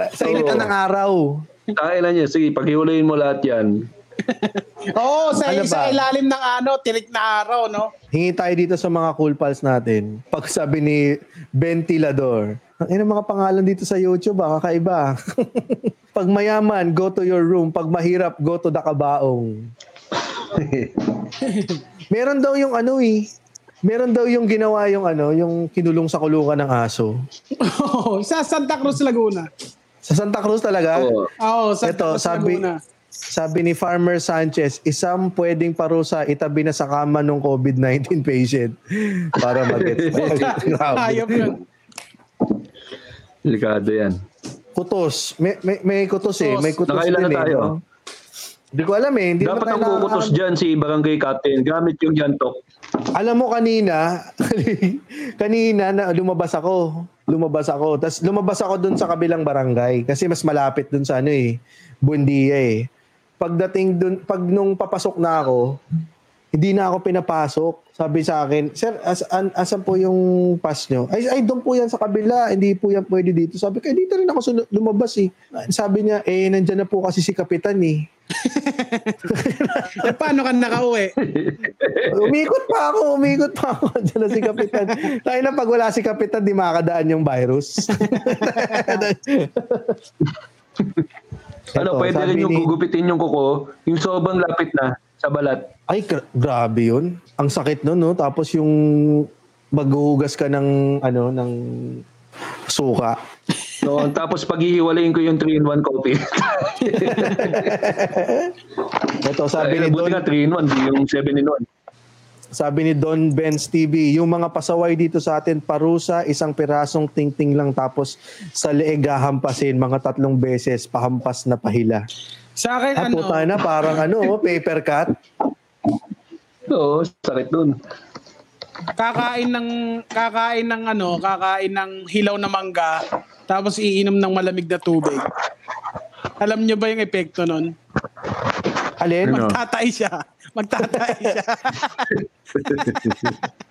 S2: sa initan ng araw.
S1: Kaya na niya. Sige, paghiwalayin mo lahat yan.
S3: Oo, sa,
S2: Ano
S3: sa
S2: ba?
S3: ilalim ng ano, tirik na araw, no?
S2: Hingi tayo dito sa mga cool pals natin. Pag sabi ni Ventilador, ang ina mga pangalan dito sa YouTube, ah, kakaiba. Pag mayaman, go to your room. Pag mahirap, go to the kabaong. Meron daw yung ano eh. Meron daw yung ginawa yung ano, yung kinulong sa kulungan ng aso.
S3: Oo, sa Santa Cruz, Laguna.
S2: Sa Santa Cruz talaga?
S1: Oo.
S3: Oo, Santa
S2: Ito,
S3: Cruz,
S2: sabi,
S3: Laguna.
S2: Sabi ni Farmer Sanchez, isang pwedeng parusa itabi na sa kama ng COVID-19 patient para mag-get.
S3: Yun.
S1: Delikado yan.
S2: Kutos. May, may, may kutos eh.
S3: Kutos.
S2: May kutos
S1: Nakailan
S2: din
S1: na tayo?
S2: eh. no? Hindi ko alam eh. Hindi
S1: Dapat ang kukutos
S2: nakaka-
S1: dyan si Barangay Captain. Gamit yung yantok.
S2: Alam mo kanina, kanina na lumabas ako. Lumabas ako. Tapos lumabas ako dun sa kabilang barangay kasi mas malapit dun sa ano eh, Buendia eh. Pagdating dun, pag nung papasok na ako, hindi na ako pinapasok. Sabi sa akin, Sir, as, an, asan po yung pass nyo? Ay, ay, doon po yan sa kabila. Hindi po yan pwede dito. Sabi ko, "Eh, dito rin ako sunu- lumabas eh. Sabi niya, eh, nandyan na po kasi si Kapitan eh.
S3: Eh, paano ka nakauwi?
S2: Umikot pa ako, umikot pa ako. Diyan na si Kapitan. Tayo na pag wala si Kapitan, di makakadaan yung virus.
S1: Ano,
S2: Eto,
S1: pwede rin yung
S2: ni-
S1: gugupitin yung kuko. Yung sobrang lapit na sa balat.
S2: Ay, gra- grabe yun. Ang sakit nun, no? Tapos yung maghuhugas ka ng, ano, ng suka.
S1: So, tapos paghihiwalayin ko yung 3-in-1 coffee.
S2: Ito, sabi ni
S1: Ay, buti
S2: Don,
S1: nga 3-in-1, di yung 7-in-1.
S2: Sabi ni Don Benz TV, yung mga pasaway dito sa atin, parusa, isang pirasong tingting lang tapos sa leeg hahampasin, mga tatlong beses, pahampas na pahila.
S3: Sa akin,
S2: Ah,
S3: ano,
S2: puta na, parang ano, oh, paper cut.
S1: Oo, sakit dun.
S3: kakain ng, kakain ng ano, kakain ng hilaw na mangga, tapos iinom ng malamig na tubig. Alam niyo ba yung epekto nun?
S2: Alin?
S1: Ano?
S3: Magtatay siya. Magtatay siya.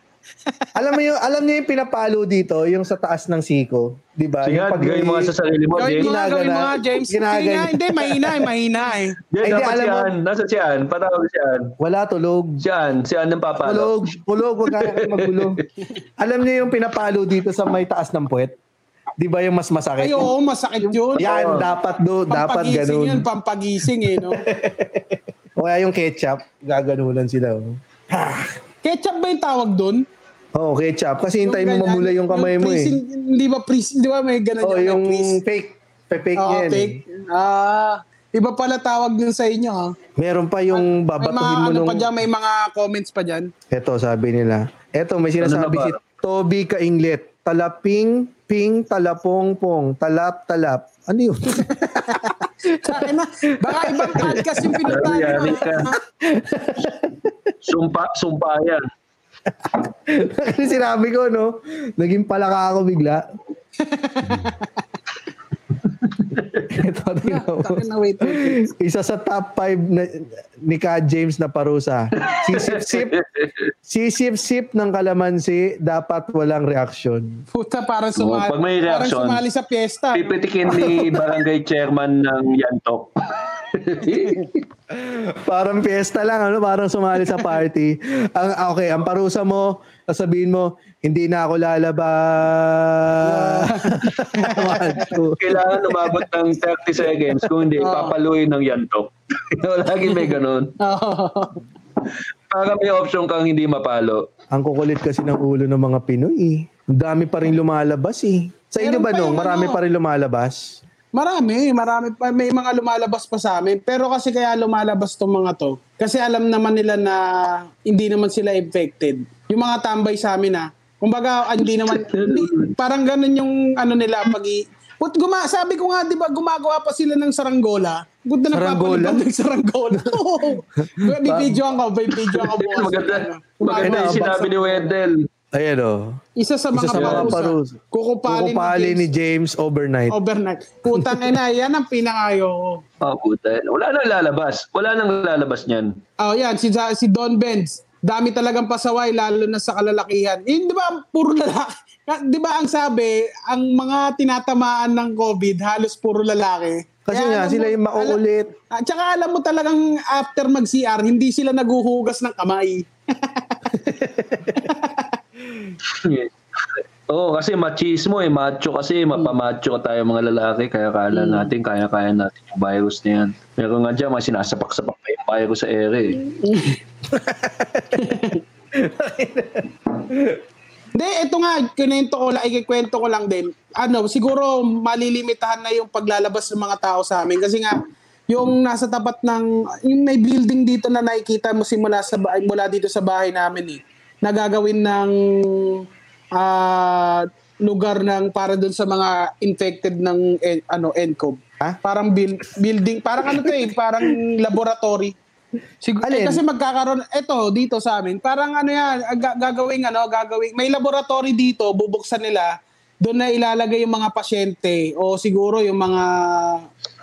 S2: alam mo yung alam niyo yung pinapalo dito, yung sa taas ng siko, 'di ba?
S1: Sige,
S2: yung pag
S1: gawin mo nga sa sarili mo,
S3: gawin
S1: James.
S3: mo nga, gawin mo nga, James.
S2: Ginagana.
S3: Sige nga, hindi, mahina eh, mahina eh.
S2: Hindi,
S1: dapat
S2: alam
S1: si
S2: mo-.
S1: Nasa si Ann. Patawag si Ann.
S2: wala tulog.
S1: Si Ann. Si Ann ang papalo.
S2: Tulog, tulog, wag kaya kayo magulo. alam niyo yung pinapalo dito sa may taas ng puwet? 'Di ba yung mas masakit?
S3: Ay, oo, masakit yun.
S2: Yan, dapat do, dapat
S3: Pampagising yun,
S2: ganun.
S3: pampagising eh, no?
S2: O kaya yung ketchup, gaganunan sila. oh.
S3: Ketchup ba yung tawag doon?
S2: Oo, ketchup. Kasi hintayin mo mamula yung kamay mo eh.
S3: Hindi ba freezing? Di ba may ganun
S2: Oh, yung
S3: freeze?
S2: fake. Fake
S3: Oo,
S2: niya yan. eh.
S3: fake. Ah, iba pala tawag dun sa inyo, ha?
S2: Meron pa yung
S3: mga
S2: babatuhin mo
S3: ano
S2: nung...
S3: pa dyan, may mga comments pa dyan.
S2: Ito, sabi nila. Ito, may sinasabi
S1: Ano
S2: si Toby Kainglet. Talaping, ping, talapong, pong, talap, talap. Ano yun?
S3: Kaya na, baka ibang podcast yung pinuntahan
S1: Yari
S3: mo.
S1: ka. Sumpa, sumpa yan.
S2: Sinabi ko, no? Naging palaka ako bigla.
S3: Wait.
S2: Isa sa top 5 na, ni Ka James na parusa. Sisip-sip, sisip-sip ng kalamansi, dapat walang reaksyon.
S3: Puta, parang sumali.
S1: Oo, pag may
S3: parang
S1: reaction,
S3: sumali sa piyesta.
S1: Pipitikin ni barangay chairman ng Yantok.
S2: Parang fiesta lang, ano? Parang sumali sa party. Ang, okay, ang parusa mo, sasabihin mo, hindi na ako lalabas.
S1: Kailangan umabot ng 30 seconds. Kung hindi, papaluin ng Yantok. Lagi may ganun.
S3: Oo.
S1: Para may option kang hindi mapalo.
S2: Ang kukulit kasi ng ulo ng mga Pinoy eh. Ang dami pa rin lumalabas eh. Sa inyo ba nung marami
S3: ano.
S2: pa rin lumalabas?
S3: Marami, marami pa. May mga lumalabas pa sa amin. Pero kasi kaya lumalabas tong mga to. Kasi alam naman nila na hindi naman sila infected. Yung mga tambay sa amin ah. Kumbaga, ah, hindi naman, hindi, parang ganun yung ano nila, pag Put guma, sabi ko nga, di ba, gumagawa pa sila ng saranggola. Good na
S2: Saranggola?
S3: napapalipad ng saranggola. May video ako, may video ako bukas.
S1: maganda, maganda
S3: Gumagawa
S1: yung sinabi ni Wendell.
S2: Ayan o.
S3: Isa sa mga
S2: Isa sa mga
S3: parusa.
S2: parusa.
S3: Kukupali,
S2: Kukupali
S3: ni
S2: ni
S3: James
S2: James overnight.
S3: overnight. Putang ina, yan ang pinakayo.
S1: Oh, puta. Wala nang lalabas. Wala nang lalabas niyan.
S3: Oh, yan, si, si Don Benz. Dami talagang pasaway, lalo na sa kalalakihan. Yun, di ba, puro lalaki. Di ba ang sabi, ang mga tinatamaan ng COVID, halos puro lalaki.
S2: Kasi
S3: Kaya
S2: nga, sila
S3: mo-
S2: yung mauulit.
S3: Alam, at saka alam mo talagang after mag-CR, hindi sila naguhugas ng kamay.
S1: Oo, kasi machismo eh. Macho kasi, mapamacho ka tayo mga lalaki. Kaya kala natin, kaya-kaya natin yung virus na yan. Meron nga dyan, mga sinasapak-sapak pa yung virus sa ere.
S3: Hindi, ito nga, kinento ko lang, ikikwento ko lang din. Ano, siguro malilimitahan na yung paglalabas ng mga tao sa amin. Kasi nga, yung nasa tapat ng, yung may building dito na nakikita mo simula sa, mula dito sa bahay namin eh. Nagagawin ng ah, lugar ng para doon sa mga infected ng eh, ano NCOV.
S2: Ha?
S3: Parang buil- building, parang ano to eh, parang laboratory. Siguro,
S2: Alin?
S3: kasi magkakaroon, eto, dito sa amin, parang ano yan, ga- gagawing ano, gagawing, may laboratory dito, bubuksan nila, doon na ilalagay yung mga pasyente o siguro yung mga,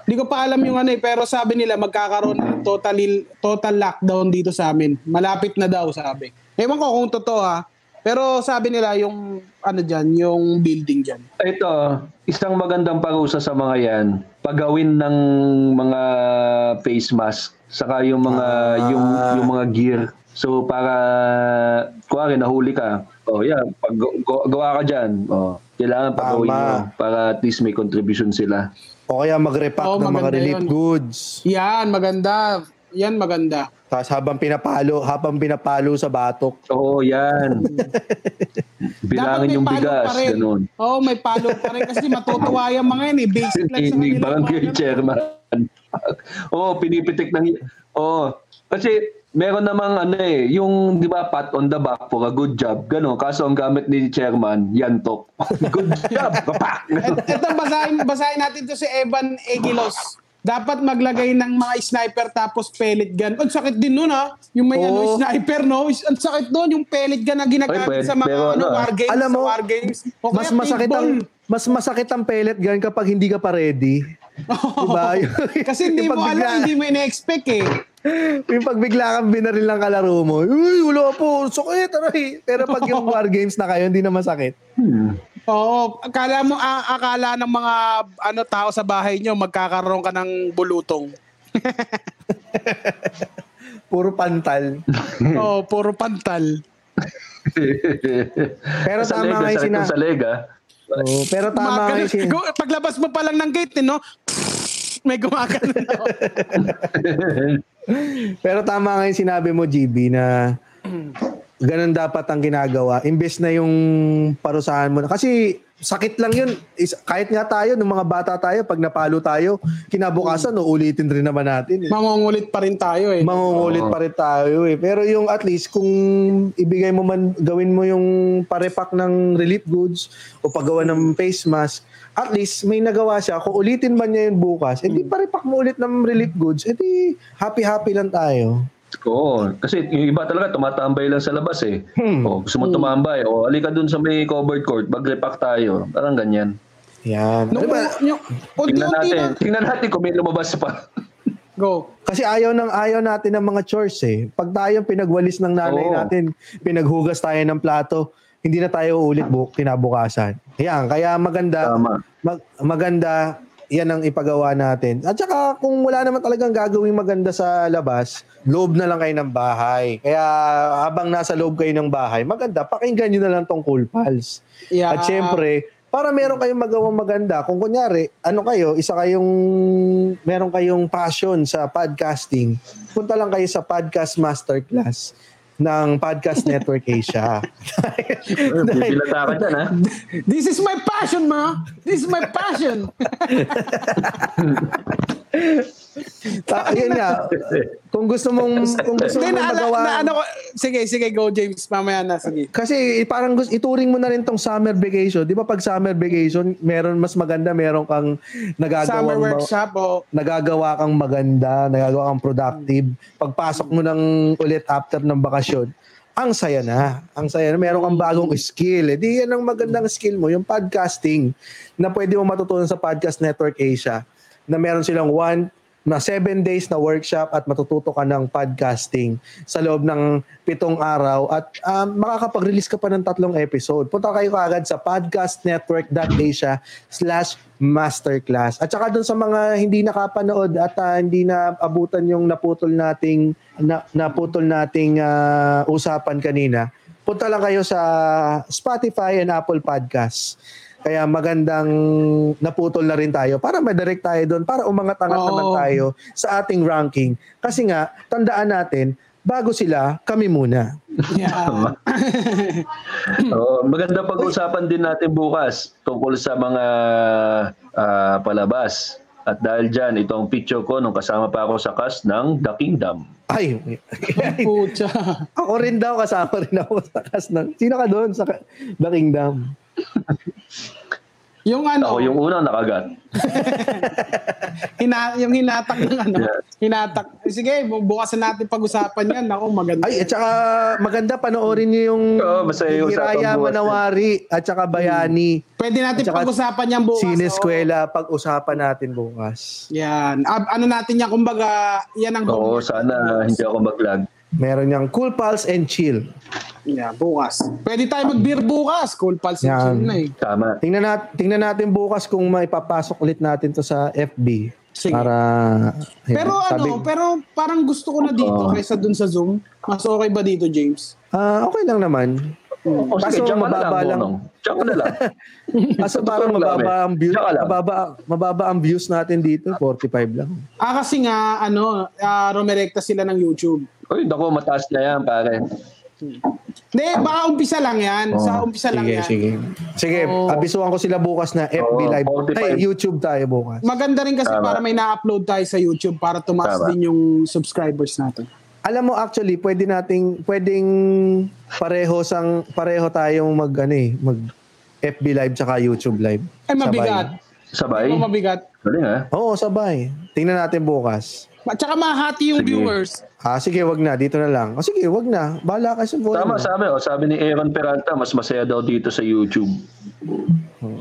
S3: hindi ko pa alam yung ano eh, pero sabi nila magkakaroon ng total, total lockdown dito sa amin. Malapit na daw, sabi. Ewan ko kung totoo ha, pero sabi nila yung, ano dyan, yung building dyan.
S1: Ito, isang magandang parusa sa mga yan, pagawin ng mga face mask, saka yung mga yung yung mga gear. So para kuwari nahuli ka. Oh, yeah, pag gawa ka diyan. Oh, kailangan pagawin mo para at least may contribution sila.
S2: O kaya mag-repack
S3: Oo,
S2: ng mga relief
S3: yun.
S2: goods.
S3: Yan, maganda. Yan, maganda.
S2: Tapos habang pinapalo, habang pinapalo sa batok.
S1: Oo, yan. Bilangin
S3: may
S1: yung
S3: palo
S1: bigas,
S3: pa rin.
S1: ganun.
S3: Oo, may palo pa rin kasi matutuwa yung mga yan eh. Basic lang sa
S1: Ni
S3: kanila.
S1: barangay chairman. Oo, pinipitik ng... Oo. Kasi meron namang ano eh, yung di ba pat on the back for a good job. Gano, kaso ang gamit ni chairman, yantok. good job, papak.
S3: Et, eto, basahin, basahin natin to si Evan Egilos. Dapat maglagay ng mga sniper tapos pellet gun. Ang sakit din nun ha. Yung may
S2: Oo.
S3: ano, sniper no. Ang sakit nun yung pellet gun na ginagamit
S1: Ay, pwede,
S3: sa mga
S1: pero
S3: ano,
S1: ano, ah.
S3: war games.
S2: Alam mo,
S3: sa war games. O
S2: Mas
S3: kaya
S2: masakit ang mas masakit ang pellet gun kapag hindi ka pa ready. Diba?
S3: Kasi hindi mo
S2: pagbigla-
S3: alam, hindi mo ina-expect eh.
S2: yung pag bigla kang binaril ng kalaro mo, uy, wala po, sakit, aray. Pero pag yung war games na kayo, hindi na masakit.
S3: Oo, akala mo a- akala ng mga ano tao sa bahay nyo magkakaroon ka ng bulutong.
S2: Puro pantal.
S3: Oo, puro pantal.
S2: Pero
S1: sa
S2: tama nga yung sina...
S1: sa lega.
S2: Oo, pero tama nga yung sin-
S3: Gu- paglabas mo pa lang ng gate, eh, no? May gumagano na.
S2: Pero tama nga yung sinabi mo, GB, na ganun dapat ang ginagawa. Imbes na yung parusahan mo na. Kasi sakit lang yun. Is, kahit nga tayo, nung mga bata tayo, pag napalo tayo, kinabukasan, no, ulitin rin naman natin. Eh.
S3: Mangungulit pa rin tayo eh.
S2: Mangungulit pa rin tayo eh. Pero yung at least, kung ibigay mo man, gawin mo yung parepak ng relief goods o paggawa ng face mask, at least may nagawa siya. Kung ulitin man niya yun bukas, edi parepak mo ulit ng relief goods, edi happy-happy lang tayo.
S1: Oo, kasi yung iba talaga tumatambay lang sa labas eh.
S2: Hmm.
S1: Oh, gusto mo tumambay, o alika dun sa may covered court, mag-repack tayo. Parang ganyan.
S2: Yan.
S3: Nung,
S2: Diba?
S3: yung,
S1: Tingnan natin,
S3: na.
S1: tingnan natin kung may lumabas pa.
S3: Go.
S2: Kasi ayaw ng ayaw natin ng mga chores eh. Pag tayo pinagwalis ng nanay
S1: Oo.
S2: natin, pinaghugas tayo ng plato, hindi na tayo ulit bu- kinabukasan. Yan, kaya maganda,
S1: Tama.
S2: mag- maganda, yan ang ipagawa natin. At saka kung wala naman talagang gagawing maganda sa labas, loob na lang kayo ng bahay. Kaya habang nasa loob kayo ng bahay, maganda, pakinggan nyo na lang tong Cool Pals.
S3: Yeah.
S2: At syempre, para meron kayong magawang maganda, kung kunyari, ano kayo, isa kayong, meron kayong passion sa podcasting, punta lang kayo sa Podcast Masterclass ng Podcast Network Asia.
S1: Bibilata ka dyan, ha?
S3: This is my passion, ma. This is my passion.
S2: Ta- ayun nga. Kung gusto mong kung gusto mong
S3: na,
S2: magawa.
S3: na, ano sige, sige, go James, mamaya na, sige.
S2: Kasi parang gusto, ituring mo na rin tong summer vacation. Di ba pag summer vacation, meron mas maganda, meron kang nagagawa
S3: Summer workshop, o
S2: nagagawa kang maganda, nagagawa kang productive. Pagpasok mo ng ulit after ng bakasyon, ang saya na. Ang saya na. Meron kang bagong skill. Eh, di yan ang magandang skill mo, yung podcasting na pwede mo matutunan sa Podcast Network Asia na meron silang one na seven days na workshop at matututo ka ng podcasting sa loob ng pitong araw at um, makakapag-release ka pa ng tatlong episode. Punta kayo kaagad sa podcastnetwork.asia slash masterclass. At saka dun sa mga hindi nakapanood at uh, hindi na abutan yung naputol nating na, naputol nating uh, usapan kanina, punta lang kayo sa Spotify and Apple Podcasts. Kaya magandang naputol na rin tayo para madirect tayo doon, para umangat-angat
S3: Oo.
S2: naman tayo sa ating ranking. Kasi nga, tandaan natin, bago sila, kami muna.
S3: yeah.
S1: Oo, maganda pag-usapan din natin bukas tungkol sa mga ah, palabas. At dahil dyan, ito ang picture ko nung kasama pa ako sa cast ng The Kingdom.
S2: Ay,
S3: Pucha.
S2: ako rin daw, kasama rin ako sa cast ng... Sino ka doon sa The Kingdom?
S3: Yung ano,
S1: Ako yung unang nakagat.
S3: hina, yung hinatak ng ano,
S1: Yeah.
S3: hinatak. Sige, bu- bukas na natin pag-usapan yan. Ako, maganda.
S2: Ay, at saka maganda panoorin niyo yung
S1: Oo, basta yung bukas.
S2: Manawari at saka Bayani.
S3: Pwede natin pag-usapan yan bukas.
S2: Sine
S3: oo.
S2: Eskwela, pag-usapan natin bukas.
S3: Yan. Ab- ano natin yan, kumbaga, yan ang
S1: Oo, sana hindi ako mag-lag.
S2: Meron niyang Cool Pulse and Chill.
S3: Yeah, bukas. Pwede tayo mag-beer bukas. Cool pals
S2: Yan.
S3: yan. na eh.
S1: Tama.
S2: Tingnan, nat tingnan natin bukas kung maipapasok ulit natin to sa FB.
S3: Sige.
S2: Para, ayun,
S3: Pero
S2: sabi-
S3: ano, pero parang gusto ko na dito
S1: Oo.
S3: kaysa dun sa Zoom. Mas okay ba dito, James?
S2: Ah, okay lang naman.
S1: O
S2: Kaso
S1: sige, diyan ka na lang,
S2: mababa lang.
S1: Diyan ka na lang.
S2: Kaso parang
S1: lang
S2: mababa ang
S1: lang.
S2: mababa, mababa ang views natin dito, 45 lang.
S3: Ah, kasi nga, ano, uh, rumerekta sila ng YouTube.
S1: Uy, naku, mataas na yan, pare.
S3: Hindi, baka umpisa lang yan. Sa umpisa lang
S2: Sige,
S3: yan.
S2: sige. Sige,
S3: Oo.
S2: abisuhan ko sila bukas na FB
S1: Oo,
S2: Live.
S1: 45.
S2: Ay, YouTube tayo bukas.
S3: Maganda rin kasi
S1: Tama.
S3: para may na-upload tayo sa YouTube para tumaas
S1: Tama.
S3: din yung subscribers natin.
S2: Alam mo actually, pwede nating pwedeng pareho sang pareho tayong mag ano eh, mag FB live tsaka YouTube live.
S3: Ay, mabigat.
S1: Sabay?
S3: Mo mabigat.
S1: Galing ha?
S2: Oo, sabay. Tingnan natin bukas.
S3: At saka mahati yung
S1: Sige.
S3: viewers.
S2: Ah, sige, wag na. Dito na lang. O sige, wag na. Bahala ka sa phone.
S1: Tama, sabi, oh, sabi ni Aaron Peralta, mas masaya daw dito sa YouTube.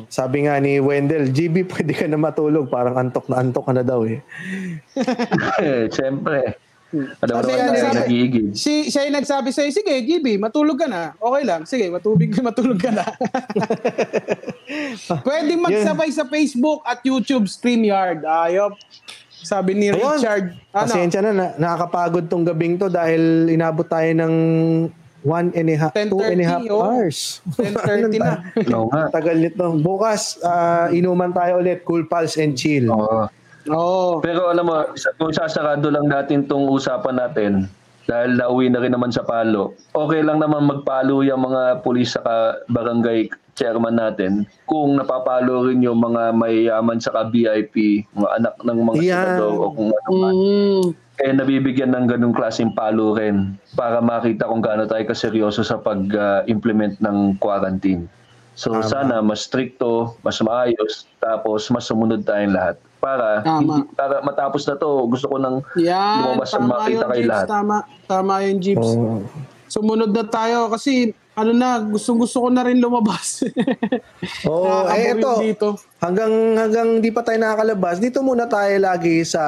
S2: Sabi nga ni Wendell, GB, pwede ka na matulog. Parang antok na antok ka na daw eh.
S1: Eh, Siyempre. Alam mo naman
S3: ano
S1: tayo nag-iigib.
S3: Si, siya yung nagsabi sa'yo, sige, GB, matulog ka na. Okay lang. Sige, matubig matulog ka na. Pwedeng magsabay sa Facebook at YouTube StreamYard. Ayop. Sabi ni
S2: Ayun.
S3: Richard. Ano?
S2: Pasensya na, na, nakakapagod tong gabing to dahil inabot tayo ng one and a half, two and a half
S3: 10:30, oh.
S2: hours.
S3: 10.30 na.
S1: Oo nga.
S2: Tagal nito. Bukas, ah, inuman tayo ulit. Cool Pulse and Chill.
S1: Oo.
S3: Oo.
S1: Pero alam mo, kung sasarado lang natin tong usapan natin, dahil nauwi na rin naman sa palo, okay lang naman magpalo yung mga pulis sa barangay chairman natin kung napapalo rin yung mga mayayaman sa VIP, mga anak ng mga senador o kung ano man.
S3: Mm.
S1: Eh, nabibigyan ng ganung klaseng palo rin para makita kung gaano tayo kaseryoso sa pag-implement ng quarantine. So
S2: Tama.
S1: sana mas stricto, mas maayos, tapos mas sumunod tayong lahat. Para,
S3: Tama.
S1: hindi, para matapos na to, gusto ko nang
S3: Yan.
S1: lumabas ang
S3: Tama
S1: makita
S3: Jeeps.
S1: lahat.
S3: Tama. Tama yun, Jeeps.
S2: Oo.
S3: Sumunod na tayo kasi ano na, gustong gusto ko na rin lumabas.
S2: Oo, eh
S3: Nakakabawi
S2: ito,
S3: dito.
S2: hanggang hanggang di pa tayo nakakalabas, dito muna tayo lagi sa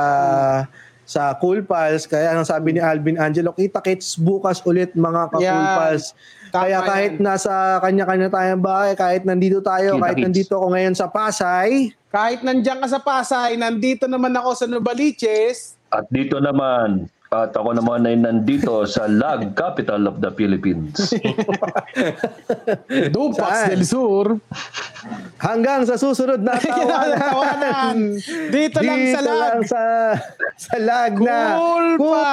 S2: sa Cool Pals. Kaya ang sabi ni Alvin Angelo, kita-kits bukas ulit mga ka-Cool
S3: Yan.
S2: Pals. Kaya kahit nasa kanya-kanya tayong bahay, kahit nandito tayo, kahit
S1: Kita-kits.
S2: nandito ako ngayon sa Pasay,
S3: Kahit nandiyan ka sa Pasay, nandito naman ako sa Novaliches.
S1: At dito naman, at ako naman ay nandito sa Lag, capital of the Philippines.
S3: Dupas
S2: Saan?
S3: del Sur.
S2: hanggang sa susunod na tawanan.
S3: Tawanan. Dito lang sa
S2: Dito
S3: lag.
S2: lang sa, sa lag na.
S3: Cool pa!